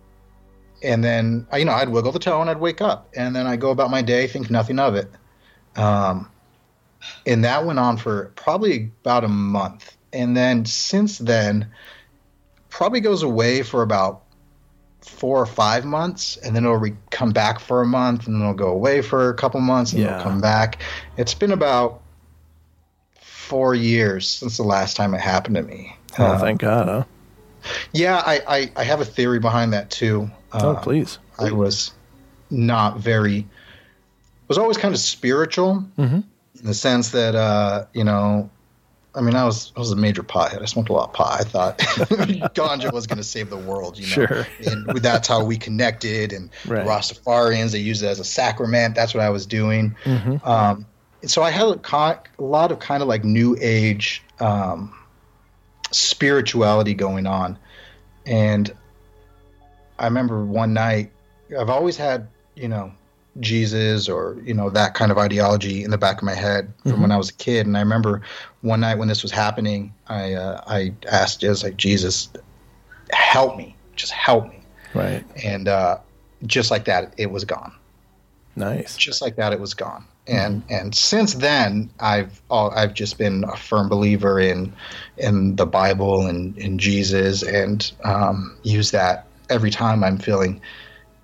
and then you know I'd wiggle the toe and I'd wake up, and then I go about my day, think nothing of it. Um, and that went on for probably about a month, and then since then, probably goes away for about four or five months, and then it'll re- come back for a month, and then it'll go away for a couple months, and Yeah. it'll come back. It's been about four years since the last time it happened to me. Oh, Uh, thank God, huh? yeah, I, I, I have a theory behind that too. Oh, Uh, please. I was not very was always kind of spiritual Mhm. in the sense that uh, you know I mean I was I was a major pothead. I smoked a lot of pot. I thought *laughs* ganja was going to save the world, you know. Sure. And that's how we connected and Right. Rastafarians they use it as a sacrament. That's what I was doing. Mhm. Um, so I had a, co- a lot of kind of like new age um, spirituality going on, and I remember one night I've always had you know Jesus or you know that kind of ideology in the back of my head from when I was a kid, and I remember one night when this was happening, I uh, I asked just like Jesus, help me, just help me, Right. and uh, just like that, it was gone. Nice. just like that it was gone. And and since then i've all, i've just been a firm believer in in the bible and in jesus and um, use that every time i'm feeling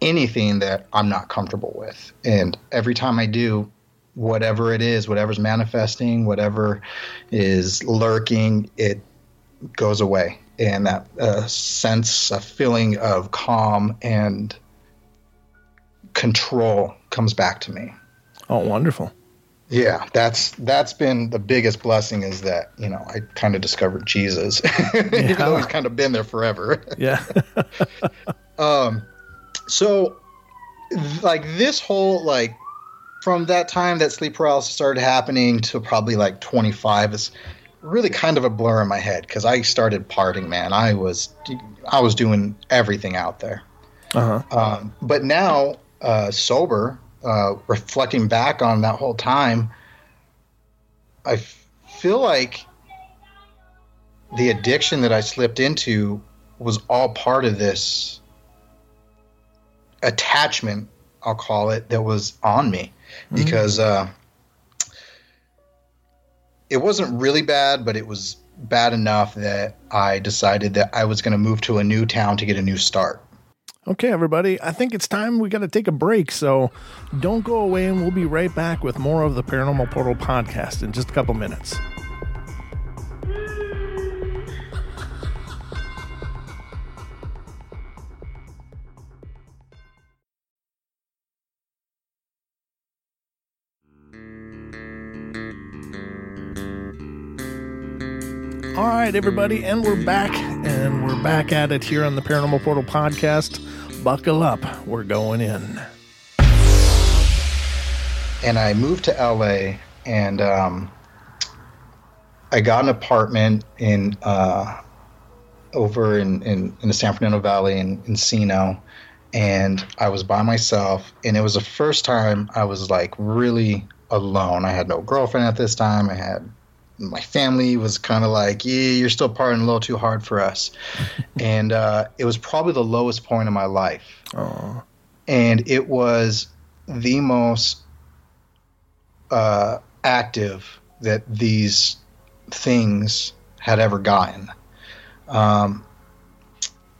anything that i'm not comfortable with. And every time i do whatever it is whatever's manifesting whatever is lurking it goes away. And that uh, sense a feeling of calm and control comes back to me. Oh, wonderful. Yeah, that's that's been the biggest blessing is that you know I kind of discovered Jesus, *laughs* even though he's kind of been there forever. *laughs* Yeah. *laughs* Um, so like this whole like from that time that sleep paralysis started happening to probably like 25 is really kind of a blur in my head because I started partying, man. I was I was doing everything out there. uh huh. Um, but now, uh, sober, uh, reflecting back on that whole time, I f- feel like the addiction that I slipped into was all part of this attachment, I'll call it, that was on me. Because uh, it wasn't really bad, but it was bad enough that I decided that I was going to move to a new town to get a new start. Okay, everybody, I think it's time we got to take a break. So don't go away, and we'll be right back with more of the Paranormal Portal podcast in just a couple minutes. All right, everybody, and we're back, and we're back at it here on the Paranormal Portal podcast. Buckle up, we're going in. and I moved to LA and um, I got an apartment in uh, over in, in, in the San Fernando Valley in Encino and I was by myself and it was the first time I was like really alone. I had no girlfriend at this time. I had my family was kind of like, yeah, you're still partying a little too hard for us. *laughs* and uh, it was probably the lowest point in my life. Oh, And it was the most uh, active that these things had ever gotten. Um,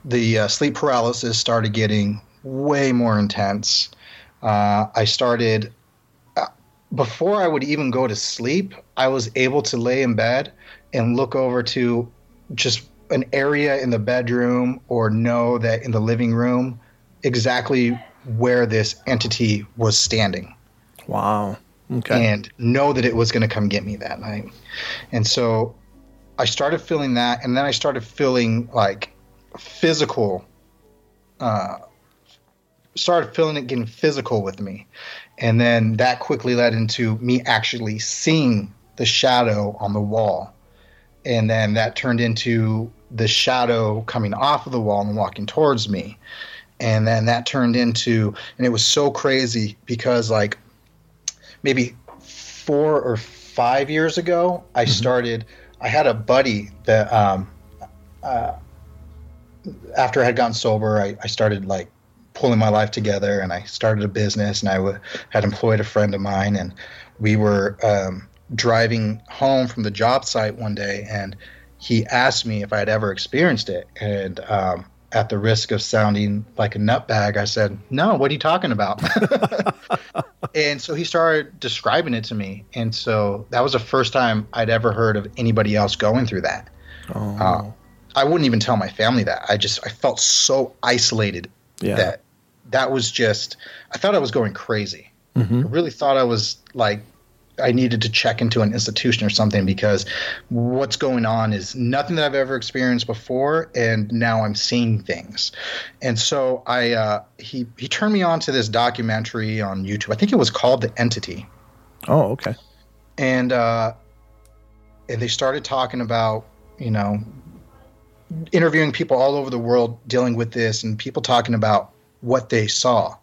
the uh, sleep paralysis started getting way more intense. Uh, I started, before I would even go to sleep, I was able to lay in bed and look over to just an area in the bedroom or know that in the living room exactly where this entity was standing wow. Okay. and know that it was going to come get me that night. And so I started feeling that, and then I started feeling like physical. Uh, started feeling it getting physical with me, and then that quickly led into me actually seeing the shadow on the wall, and then that turned into the shadow coming off of the wall and walking towards me. And then that turned into, and it was so crazy because, like, maybe four or five years ago, I started. I had a buddy that um, uh, after I had gotten sober, I, I started like pulling my life together, and I started a business, and I w- had employed a friend of mine, and we were um, driving home from the job site one day, and he asked me if I had ever experienced it, and um, at the risk of sounding like a nutbag, I said, "No, what are you talking about?" *laughs* and so he started describing it to me, and so that was the first time I'd ever heard of anybody else going through that. Oh, Uh, I wouldn't even tell my family that. I just I felt so isolated yeah. that that was just I thought I was going crazy. Mhm. I really thought I was like I needed to check into an institution or something because what's going on is nothing that I've ever experienced before, and now I'm seeing things. And so I uh, he he turned me on to this documentary on YouTube. I think it was called The Entity Oh, okay. and uh, and they started talking about you know interviewing people all over the world dealing with this and people talking about what they saw.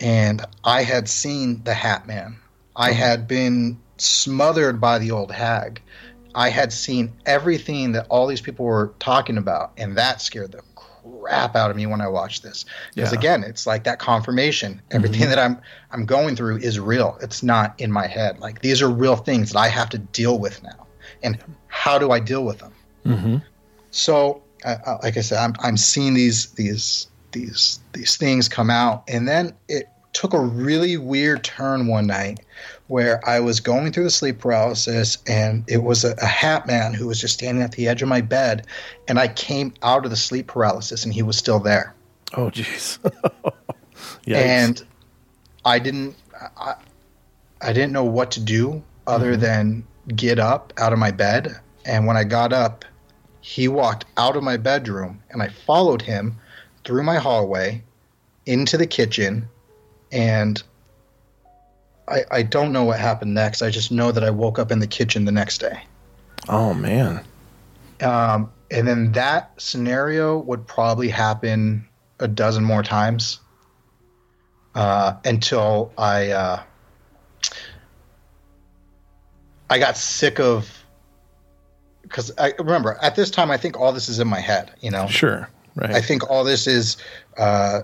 And i had seen the hat man. I had been smothered by the old hag. I had seen everything that all these people were talking about and that scared the crap out of me when i watched this. Because Yeah. again it's like that confirmation. Everything that i'm i'm going through is real. It's not in my head. Like these are real things that i have to deal with now. And how do i deal with them? Mm-hmm. so uh, uh, like i said I'm, I'm seeing these these these these things come out. And then it took a really weird turn one night where i was going through the sleep paralysis and it was a, a hat man who was just standing at the edge of my bed and i came out of the sleep paralysis and he was still there. Oh, jeez. *laughs* And I didn't I, I didn't know what to do other mm-hmm. than get up out of my bed. And when I got up he walked out of my bedroom and I followed him through my hallway into the kitchen and I, I don't know what happened next. I just know that I woke up in the kitchen the next day. oh man. Um, and then that scenario would probably happen a dozen more times uh, until I uh, I got sick of because I remember at this time I think all this is in my head. You know, Sure. Right. I think all this is uh,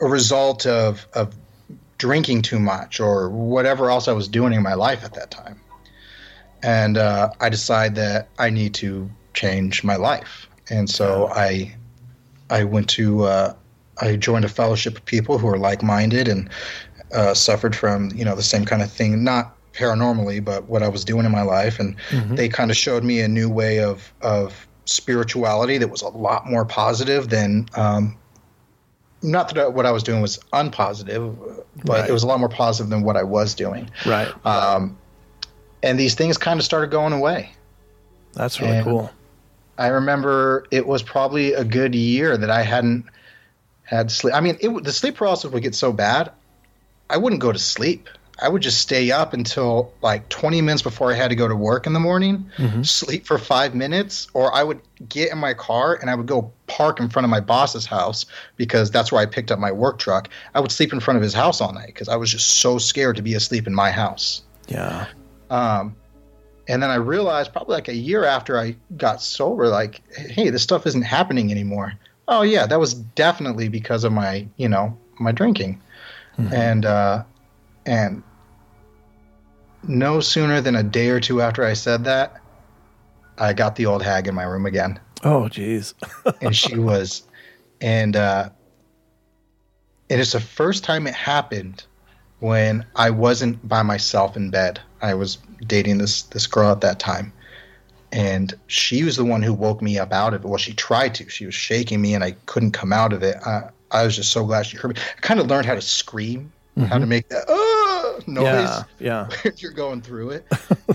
a result of of drinking too much or whatever else I was doing in my life at that time. And uh, I decide that I need to change my life, and so I I went to uh, I joined a fellowship of people who are like-minded and uh, suffered from you know the same kind of thing, not paranormally, but what I was doing in my life, and they kind of showed me a new way of of spirituality that was a lot more positive than. Um, not that what I was doing was unpositive, but Right. it was a lot more positive than what I was doing. Right. Um, and these things kind of started going away. That's really and- cool. I remember it was probably a good year that I hadn't had sleep. I mean, it, the sleep paralysis would get so bad, I wouldn't go to sleep. I would just stay up until like 20 minutes before I had to go to work in the morning, sleep for five minutes, or I would get in my car and I would go park in front of my boss's house because that's where I picked up my work truck. I would sleep in front of his house all night because I was just so scared to be asleep in my house. Yeah. Um, and then I realized probably like a year after I got sober, like, hey, this stuff isn't happening anymore. Oh yeah, that was definitely because of my, you know, my drinking. And uh, and no sooner than a day or two after I said that, I got the old hag in my room again, Oh, jeez. *laughs* and she was, and uh, and it's the first time it happened when I wasn't by myself in bed. I was dating this this girl at that time, and she was the one who woke me up out of it. Well, she tried to. She was shaking me, and I couldn't come out of it. I, I was just so glad she heard me. I kind of learned how to scream, how to make that ah, *laughs* noise Yeah. *laughs* Yeah. when you're going through it,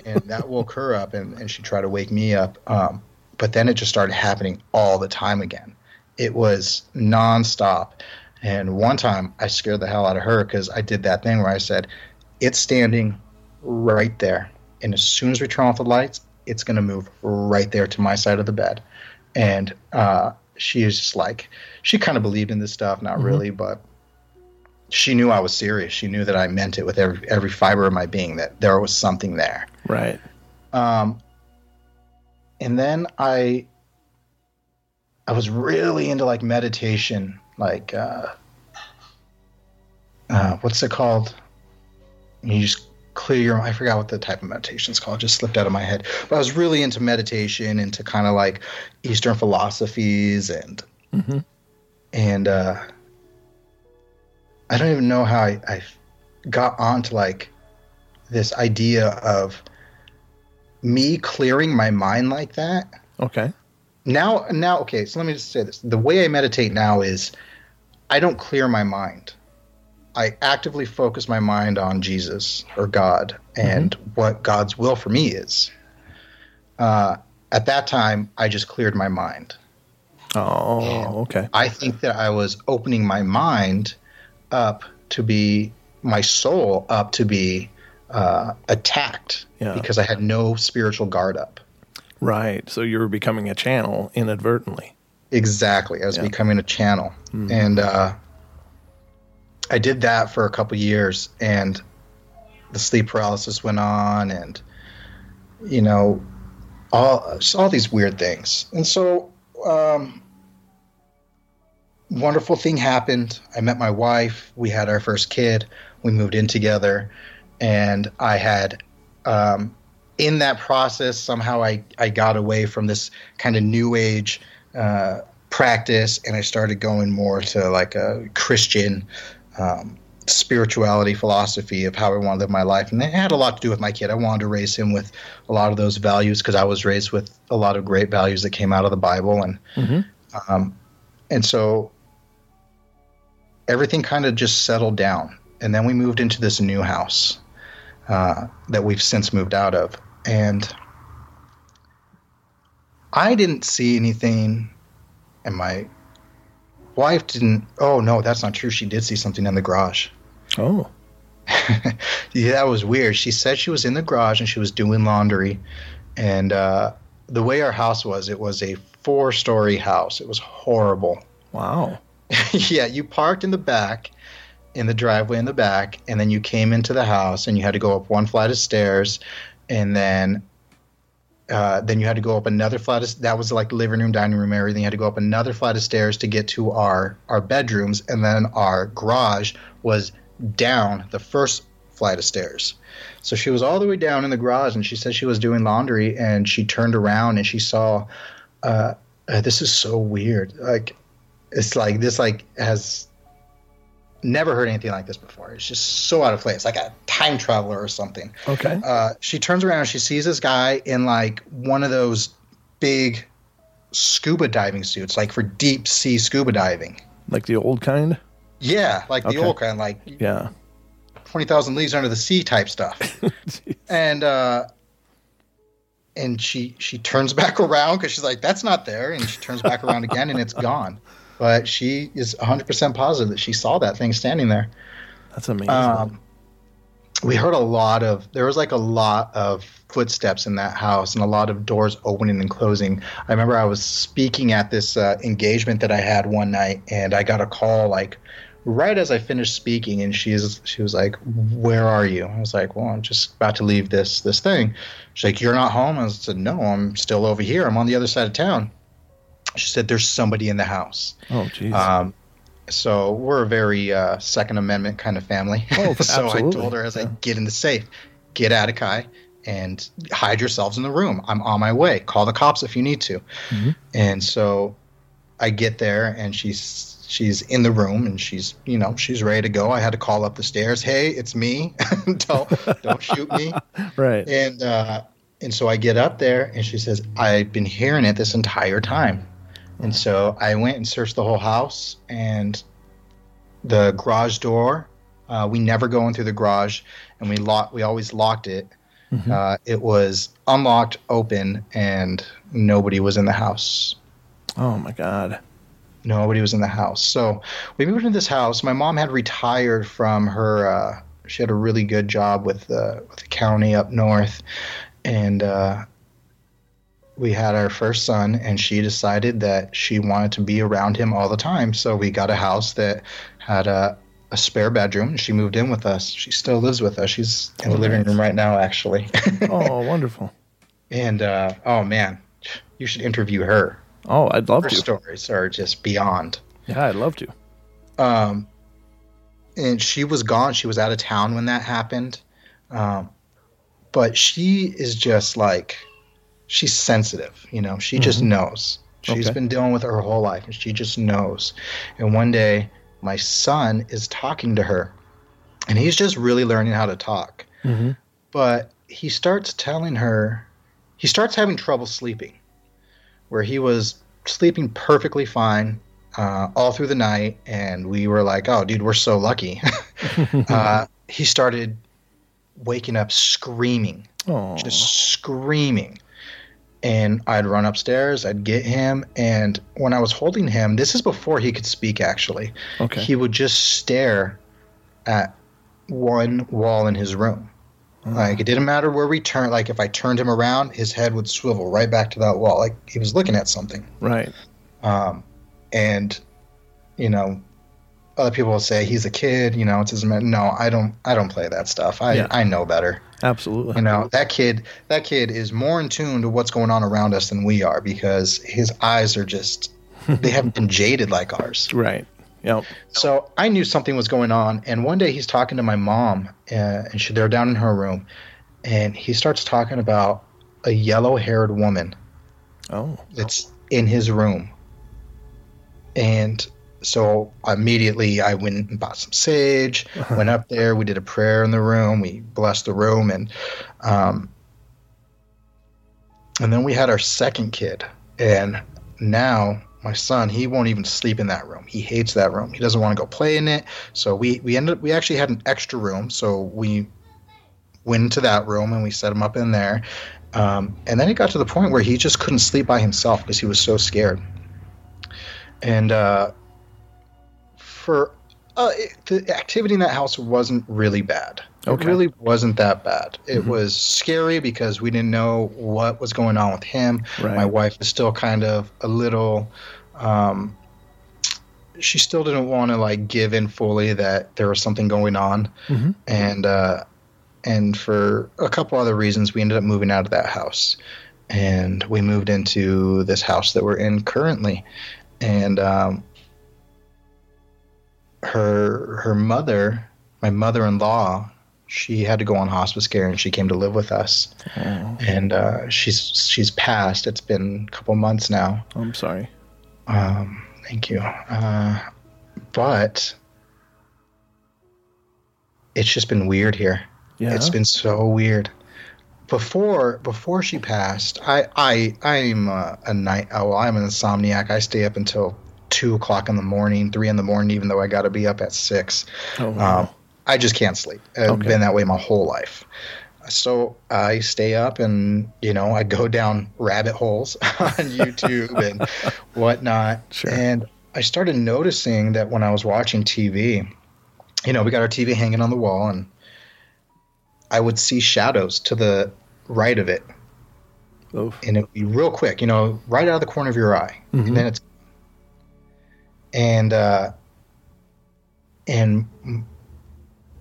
and that woke her up, and, and she tried to wake me up. Um, but then it just started happening all the time again. It was nonstop. And one time I scared the hell out of her because I did that thing where I said, It's standing right there. And as soon as we turn off the lights, it's going to move right there to my side of the bed. And uh, she is just like, she kind of believed in this stuff, not really, but she knew I was serious. She knew that I meant it with every, every fiber of my being, that there was something there. Right. Um, and then I, I was really into like meditation, like, uh, uh, what's it called? You just clear your. I forgot what the type of meditation is called. It just slipped out of my head. But I was really into meditation, into kind of like Eastern philosophies, and Mhm. and uh, I don't even know how I, I got onto like this idea of me clearing my mind like that. Okay. now now okay so let me just say this. The way i meditate now is i don't clear my mind. I actively focus my mind on jesus or god and what god's will for me is. Uh, at that time i just cleared my mind. Oh, okay. i think that i was opening my mind up to be my soul up to be uh, attacked Yeah. because i had no spiritual guard up Right. So you were becoming a channel inadvertently. Exactly. I was Yeah. becoming a channel. And uh, I did that for a couple years, and the sleep paralysis went on, and, you know, all, all these weird things. And so, um, wonderful thing happened. I met my wife. We had our first kid. We moved in together, and I had um, in that process, somehow I, I got away from this kind of new age uh, practice and I started going more to like a Christian um, spirituality philosophy of how I want to live my life. And it had a lot to do with my kid. I wanted to raise him with a lot of those values because I was raised with a lot of great values that came out of the Bible. And, Mhm. um, and so everything kind of just settled down. And then we moved into this new house uh, that we've since moved out of. And I didn't see anything, and my wife didn't. Oh, no, that's not true. She did see something in the garage. Oh. *laughs* yeah, that was weird. She said she was in the garage and she was doing laundry. And uh, the way our house was, it was a four story house. It was horrible. Wow. *laughs* yeah, you parked in the back, in the driveway in the back, and then you came into the house and you had to go up one flight of stairs, and then uh, then you had to go up another flight of that was like living room, dining room area. Then you had to go up another flight of stairs to get to our our bedrooms, and then our garage was down the first flight of stairs. So she was all the way down in the garage, and she said she was doing laundry, and she turned around and she saw. Uh, uh, this is so weird. Like it's like this like has never heard anything like this before. It's just so out of place, like a time traveler or something. Okay. Uh, she turns around and she sees this guy in like one of those big scuba diving suits, like for deep sea scuba diving. Like the old kind? Yeah, like the old kind, like Yeah. twenty thousand leagues under the sea type stuff. *laughs* and uh, and she she turns *laughs* back around because she's like, "That's not there," and she turns back around again, and it's gone. But she is hundred percent positive that she saw that thing standing there. That's amazing. Um, we heard a lot of there was like a lot of footsteps in that house and a lot of doors opening and closing. I remember i was speaking at this uh, engagement that i had one night and i got a call like right as i finished speaking and she's she was like where are you? I was like well i'm just about to leave this this thing. She's like you're not home? I said no i'm still over here. I'm on the other side of town she said there's somebody in the house oh, jeez. um, so we're a very uh, Second Amendment kind of family. Oh, *laughs* so I told her, as I was like, get in the safe, get out of Kai, and hide yourselves in the room. I'm on my way. Call the cops if you need to. Mhm. And so I get there, and she's she's in the room, and she's you know she's ready to go. I had to call up the stairs. Hey, it's me. *laughs* don't don't shoot me. *laughs* right. And uh, and so I get up there, and she says, "I've been hearing it this entire time." And so I went and searched the whole house, and the garage door. Uh, we never go in through the garage, and we lock. We always locked it. Mhm. Uh, it was unlocked, open, and nobody was in the house. Oh, my God. Nobody was in the house. So we moved into this house. My mom had retired from her. Uh, she had a really good job with the with the county up north, and uh, we had our first son. And she decided that she wanted to be around him all the time. So we got a house that had a a spare bedroom. and She moved in with us. She still lives with us. She's in the Oh, living nice. room right now, actually. *laughs* Oh, wonderful. and uh, oh man, you should interview her. Oh, I'd love to. Her to. stories are just beyond. Yeah, I'd love to. um, and she was gone. She was out of town when that happened. Um, but she is just like, she's sensitive. You know, she just Mhm. knows. She's Okay. been dealing with her whole life, and she just knows. And one day, my son is talking to her, and he's just really learning how to talk. hmm But he starts telling her, he starts having trouble sleeping, where he was sleeping perfectly fine uh, all through the night, and we were like, "Oh, dude, we're so lucky." *laughs* *laughs* uh, he started waking up screaming, oh, just screaming. And I'd run upstairs, I'd get him, and when I was holding him, this is before he could speak actually, okay. he would just stare at one wall in his room. Oh. Like it didn't matter where we turned. Like if I turned him around, his head would swivel right back to that wall, like he was looking at something. right. Um, and you know, other people will say he's a kid. You know, it's his. No, I don't. I don't play that stuff. I Yeah. I know better. Absolutely. You know, that kid. That kid is more in tune to what's going on around us than we are because his eyes are just. They haven't been jaded like ours. *laughs* Right. Yep. So I knew something was going on, and one day he's talking to my mom, uh, and she, they're down in her room, and he starts talking about a yellow-haired woman Oh. that's in his room, and so immediately I went and bought some sage, went up there, we did a prayer in the room, we blessed the room, and um, and then we had our second kid, and now my son he won't even sleep in that room. He hates that room. He doesn't want to go play in it. So we we ended up we actually had an extra room. So we went into that room and we set him up in there. Um, and then it got to the point where he just couldn't sleep by himself because he was so scared. And uh, for uh, it, the activity in that house wasn't really bad Okay. it really wasn't that bad it Mhm. was scary because we didn't know what was going on with him Right. my wife is still kind of a little um, she still didn't want to like give in fully that there was something going on mm-hmm. and uh, and for a couple other reasons we ended up moving out of that house and we moved into this house that we're in currently and um, her her mother my mother-in-law she had to go on hospice care and she came to live with us Oh, and uh, she's she's passed. It's been a couple months now, I'm sorry. um, Thank you. Uh, but it's just been weird here. Yeah. It's been so weird. Before before she passed, I I I'm a, a night owl. I'm an insomniac. I stay up until two o'clock in the morning, three in the morning, even though I got to be up at six. Oh, wow. Um, I just can't sleep. I've Okay. been that way my whole life. So I stay up and you know I go down rabbit holes *laughs* on *laughs* YouTube and whatnot. Sure. And I started noticing that when I was watching TV, you know, we got our TV hanging on the wall, and I would see shadows to the right of it, Oh, and it would be real quick, you know, right out of the corner of your eye, Mhm. and then it's and uh, and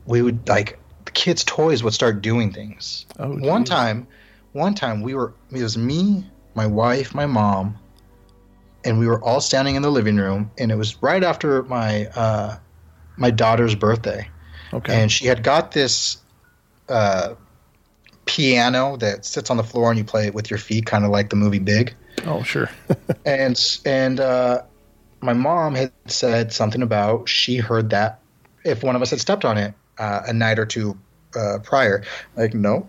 we would like the kids' toys would start doing things. oh One geez. time, one time we were it was me, my wife, my mom, and we were all standing in the living room, and it was right after my uh, my daughter's birthday, Okay. and she had got this uh, piano that sits on the floor and you play it with your feet, kind of like the movie Big oh, sure. *laughs* and and uh, my mom had said something about she heard that if one of us had stepped on it uh, a night or two uh, prior. Like no,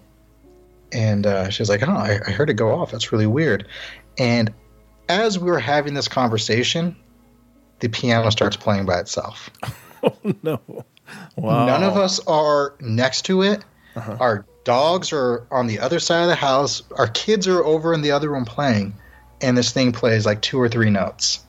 and uh, she was like, "Oh, I, I heard it go off. That's really weird." And as we were having this conversation, the piano starts playing by itself. *laughs* no. Wow. None of us are next to it. Uh-huh. Our dogs are on the other side of the house. Our kids are over in the other room playing, and this thing plays like two or three notes.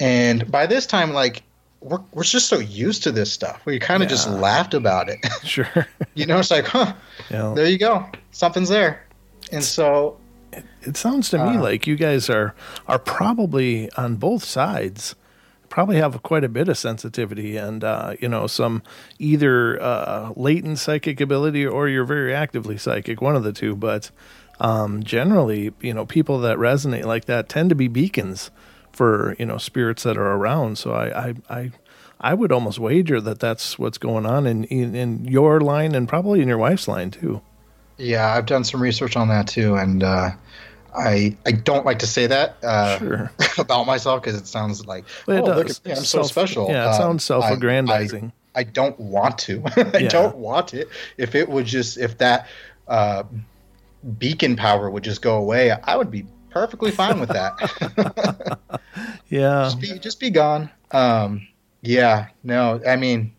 And by this time, like we're we're just so used to this stuff, we kind of just laughed about it. *laughs* Sure. *laughs* you know, it's like, huh, Yeah. there you go, something's there. And so, It sounds to me Uh, like you guys are are probably on both sides. Probably have quite a bit of sensitivity and uh, you know some either uh, latent psychic ability or you're very actively psychic, one of the two. But um, generally, you know, people that resonate like that tend to be beacons for you know spirits that are around. So I I I, I would almost wager that that's what's going on in, in in your line and probably in your wife's line too. yeah, I've done some research on that too, and uh, I I don't like to say that uh, Sure. *laughs* about myself because it sounds like Well, oh, look at me, I'm so special. Yeah, it Um, sounds I- I- self-aggrandizing. I don't want to. *laughs* I Yeah. don't want it. If it would just, if that uh, beacon power would just go away, I would be perfectly fine with that. *laughs* yeah. just, be, just be gone. Um, yeah, no, I mean,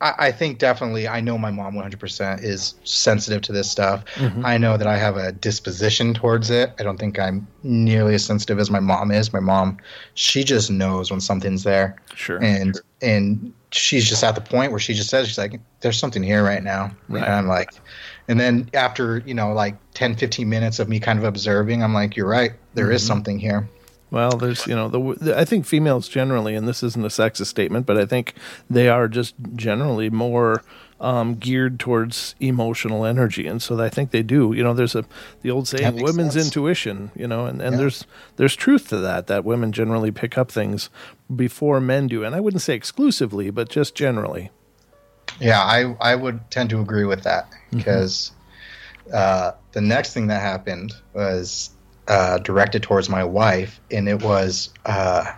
I, I think definitely, I know my mom 100% is sensitive to this stuff. Mhm. I know that I have a disposition towards it. I don't think I'm nearly as sensitive as my mom is. My mom, she just knows when something's there Sure. and and she's just at the point where she just says she's like there's something here right now Right. and i'm like and then after you know like 10 15 minutes of me kind of observing i'm like you're right There is Mhm. something here Well, there's, you know, the, the I think females generally, and this isn't a sexist statement, but I think they are just generally more um, geared towards emotional energy, and so I think they do. You know, there's a the old saying, "Women's sense. intuition." You know, and, and Yeah. there's there's truth to that. That women generally pick up things before men do, and I wouldn't say exclusively, but just generally. Yeah i i would tend to agree with that because uh, the next thing that happened was uh, directed towards my wife and it was uh,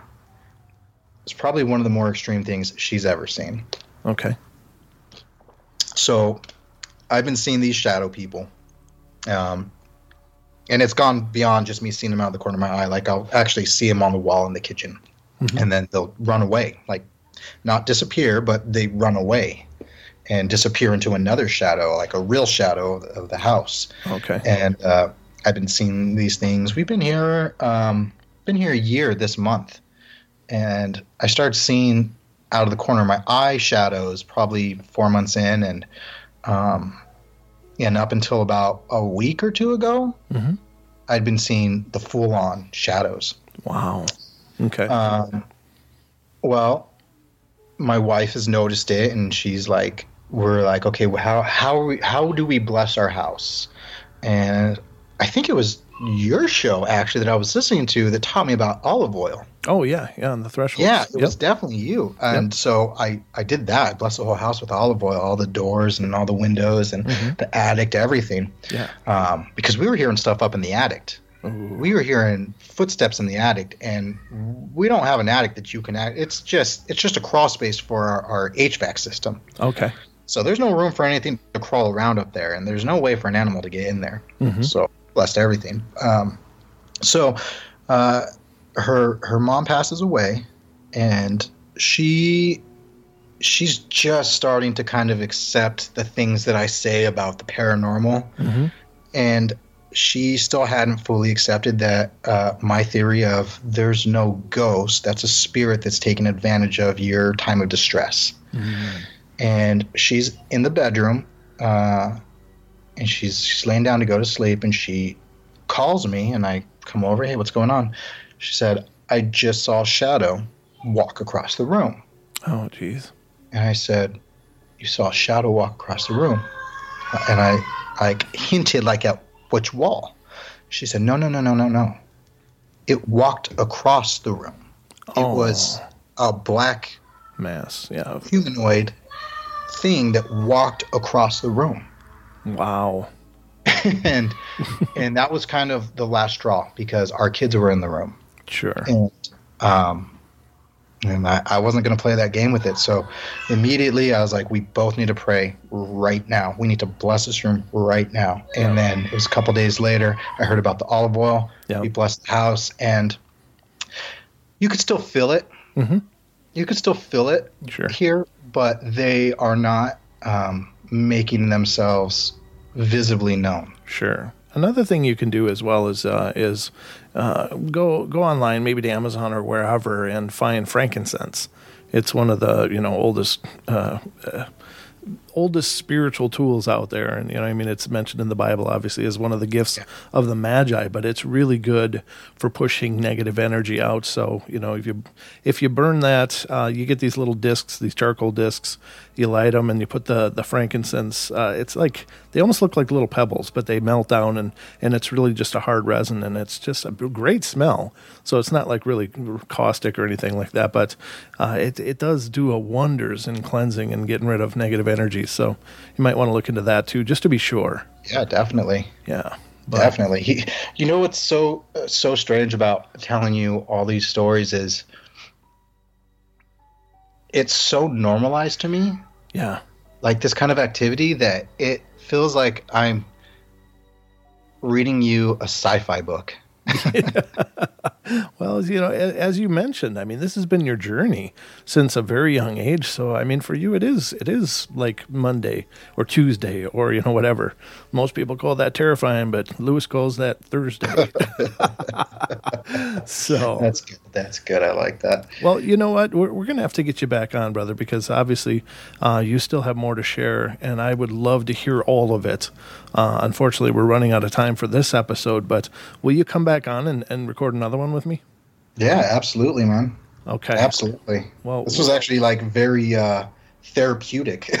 it's probably one of the more extreme things she's ever seen Okay. So I've been seeing these shadow people. Um, and it's gone beyond just me seeing them out of the corner of my eye. Like I'll actually see them on the wall in the kitchen. Mhm. And then they'll run away. Like not disappear, but they run away and disappear into another shadow, like a real shadow of, of the house. Okay. And uh, I've been seeing these things. We've been here, um, been here a year this month, and I started seeing out of the corner of my eye shadows probably four months in, and um, and up until about a week or two ago, Mhm. I'd been seeing the full-on shadows. Wow. Okay. Um, well, my wife has noticed it, and she's like, "We're like, okay, well, how how we, how do we bless our house?" And I think it was your show actually that I was listening to that taught me about olive oil. oh yeah, yeah. On the threshold. Yeah, it Yep. was definitely you. And so I I did that. I blessed the whole house with olive oil, all the doors and all the windows and Mhm. the attic, everything. Yeah. Um, because we were hearing stuff up in the attic. we were hearing footsteps in the attic, and we don't have an attic that you can. Act, it's just it's just a crawl space for our, our HVAC system. Okay. So there's no room for anything to crawl around up there, and there's no way for an animal to get in there. Mhm. So blessed everything. Um, so uh, her her mom passes away, and she she's just starting to kind of accept the things that I say about the paranormal, hmm and she still hadn't fully accepted that uh, my theory of there's no ghost that's a spirit that's taking advantage of your time of distress and she's in the bedroom uh, and she's, she's laying down to go to sleep and she calls me and i come over hey what's going on she said i just saw a shadow walk across the room Oh, jeez. and i said you saw a shadow walk across the room and i like hinted like at which wall she said no no no no no no it walked across the room it Oh. was a black Mass. Yeah. humanoid thing that walked across the room Wow. *laughs* and and that was kind of the last straw because our kids were in the room Sure. and um and I, I wasn't going to play that game with it so immediately i was like we both need to pray right now we need to bless this room right now and then it was a couple days later i heard about the olive oil Yeah. we blessed the house and you could still feel it Mhm. you could still feel it Sure. here, but they are not um, making themselves visibly known. Sure. Another thing you can do as well is uh, is uh, go go online, maybe to Amazon or wherever, and find frankincense. It's one of the you know oldest uh, uh, oldest spiritual tools out there, and you know I mean it's mentioned in the Bible obviously as one of the gifts of the Magi, but it's really good for pushing negative energy out. So you know if you if you burn that, uh, you get these little discs, these charcoal discs. You light them and you put the the frankincense. Uh, it's like they almost look like little pebbles, but they melt down and and it's really just a hard resin and it's just a great smell. So it's not like really caustic or anything like that, but uh, it it does do a wonders in cleansing and getting rid of negative energy. So you might want to look into that too, just to be sure. Yeah, definitely, Yeah, but definitely. He, you know what's so so strange about telling you all these stories is it's so normalized to me, yeah, like this kind of activity that it feels like I'm reading you a sci-fi book. *laughs* Well, you know, as you mentioned, I mean, this has been your journey since a very young age. So, I mean, for you, it is it is like Monday or Tuesday or you know whatever. Most people call that terrifying, but Lewis calls that Thursday. *laughs* so, That's good. That's good. I like that. well, you know what? We're, we're going to have to get you back on, brother, because obviously uh, you still have more to share, and I would love to hear all of it. Uh, unfortunately, we're running out of time for this episode, but will you come back on and, and record another one with me? Yeah, absolutely, man. Okay. Absolutely. Well, This was actually like very uh, therapeutic. *laughs*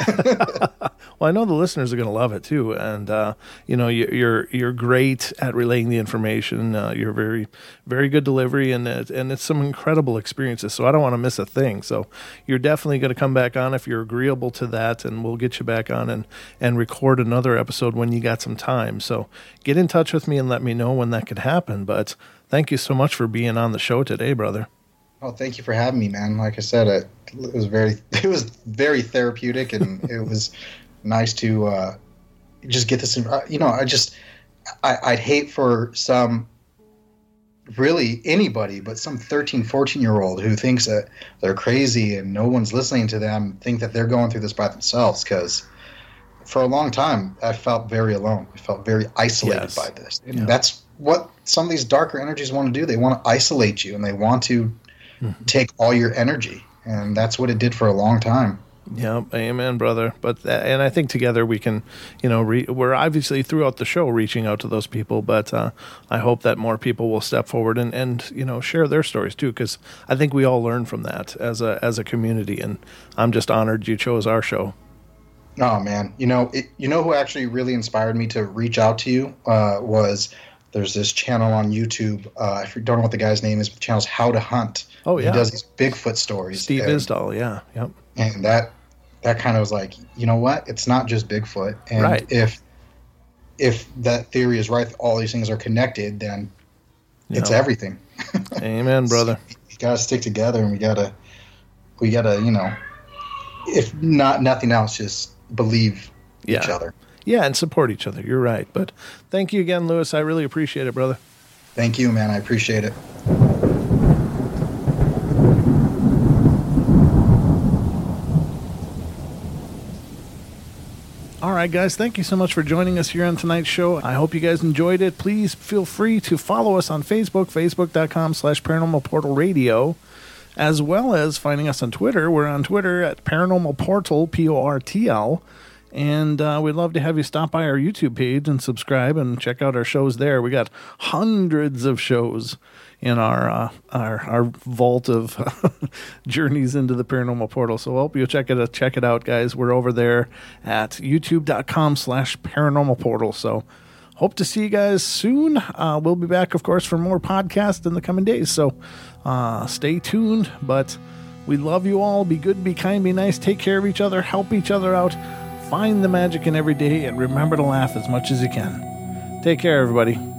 Well, I know the listeners are going to love it too, and uh, you know you- you're you're great at relaying the information. Uh, you're very very good delivery, and and it's some incredible experiences. So I don't want to miss a thing. So you're definitely going to come back on if you're agreeable to that, and we'll get you back on and and record another episode when you got some time. So get in touch with me and let me know when that could happen. But thank you so much for being on the show today, brother. Oh, thank you for having me, man. Like I said, it, it was very *laughs* it was very therapeutic, and *laughs* it was nice to uh, just get this. in- uh, You know, I just I, I'd hate for some really anybody but some 13 14 year old who thinks that they're crazy and no one's listening to them think that they're going through this by themselves because for a long time i felt very alone i felt very isolated Yes. by this and Yeah. that's what some of these darker energies want to do they want to isolate you and they want to Mm-hmm. take all your energy and that's what it did for a long time Yeah, amen, brother. But tha- and I think together we can, you know, re- we're obviously throughout the show reaching out to those people, but uh, I hope that more people will step forward and and you know share their stories too, because I think we all learn from that as a as a community, and I'm just honored you chose our show. Oh man, you know, it, you know who actually really inspired me to reach out to you uh, was there's this channel on YouTube. Uh, I don't know what the guy's name is. But the channel's How to Hunt. Oh, yeah. he does these Bigfoot stories. Steve and, Isdahl, yeah, yep, and that that kind of was like, you know what? It's not just Bigfoot. And Right. if if that theory is right, all these things are connected, then It's Yeah. everything. *laughs* Amen, brother. You gotta stick together, and we gotta, we gotta, you know, if not nothing else, just believe each other. Yeah, and support each other. You're right. But thank you again, Lewis. I really appreciate it, brother. Thank you, man. I appreciate it. All right, guys, thank you so much for joining us here on tonight's show. I hope you guys enjoyed it. Please feel free to follow us on Facebook, facebook.com slash paranormal portal radio, as well as finding us on Twitter. We're on Twitter at paranormal portal, P O R T L. And uh, we'd love to have you stop by our YouTube page and subscribe and check out our shows there. We got hundreds of shows in our uh, our our vault of *laughs* journeys into the paranormal portal. So hope you'll check it out, check it out, guys. We're over there at youtube.com slash paranormal portal. So hope to see you guys soon. Uh, we'll be back, of course, for more podcasts in the coming days. So uh, stay tuned. But we love you all. Be good, be kind, be nice. Take care of each other. Help each other out. Find the magic in every day and remember to laugh as much as you can. Take care, everybody.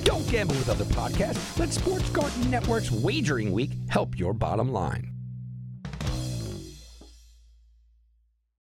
Gamble with other podcasts. Let Sports Garden Network's Wagering Week help your bottom line.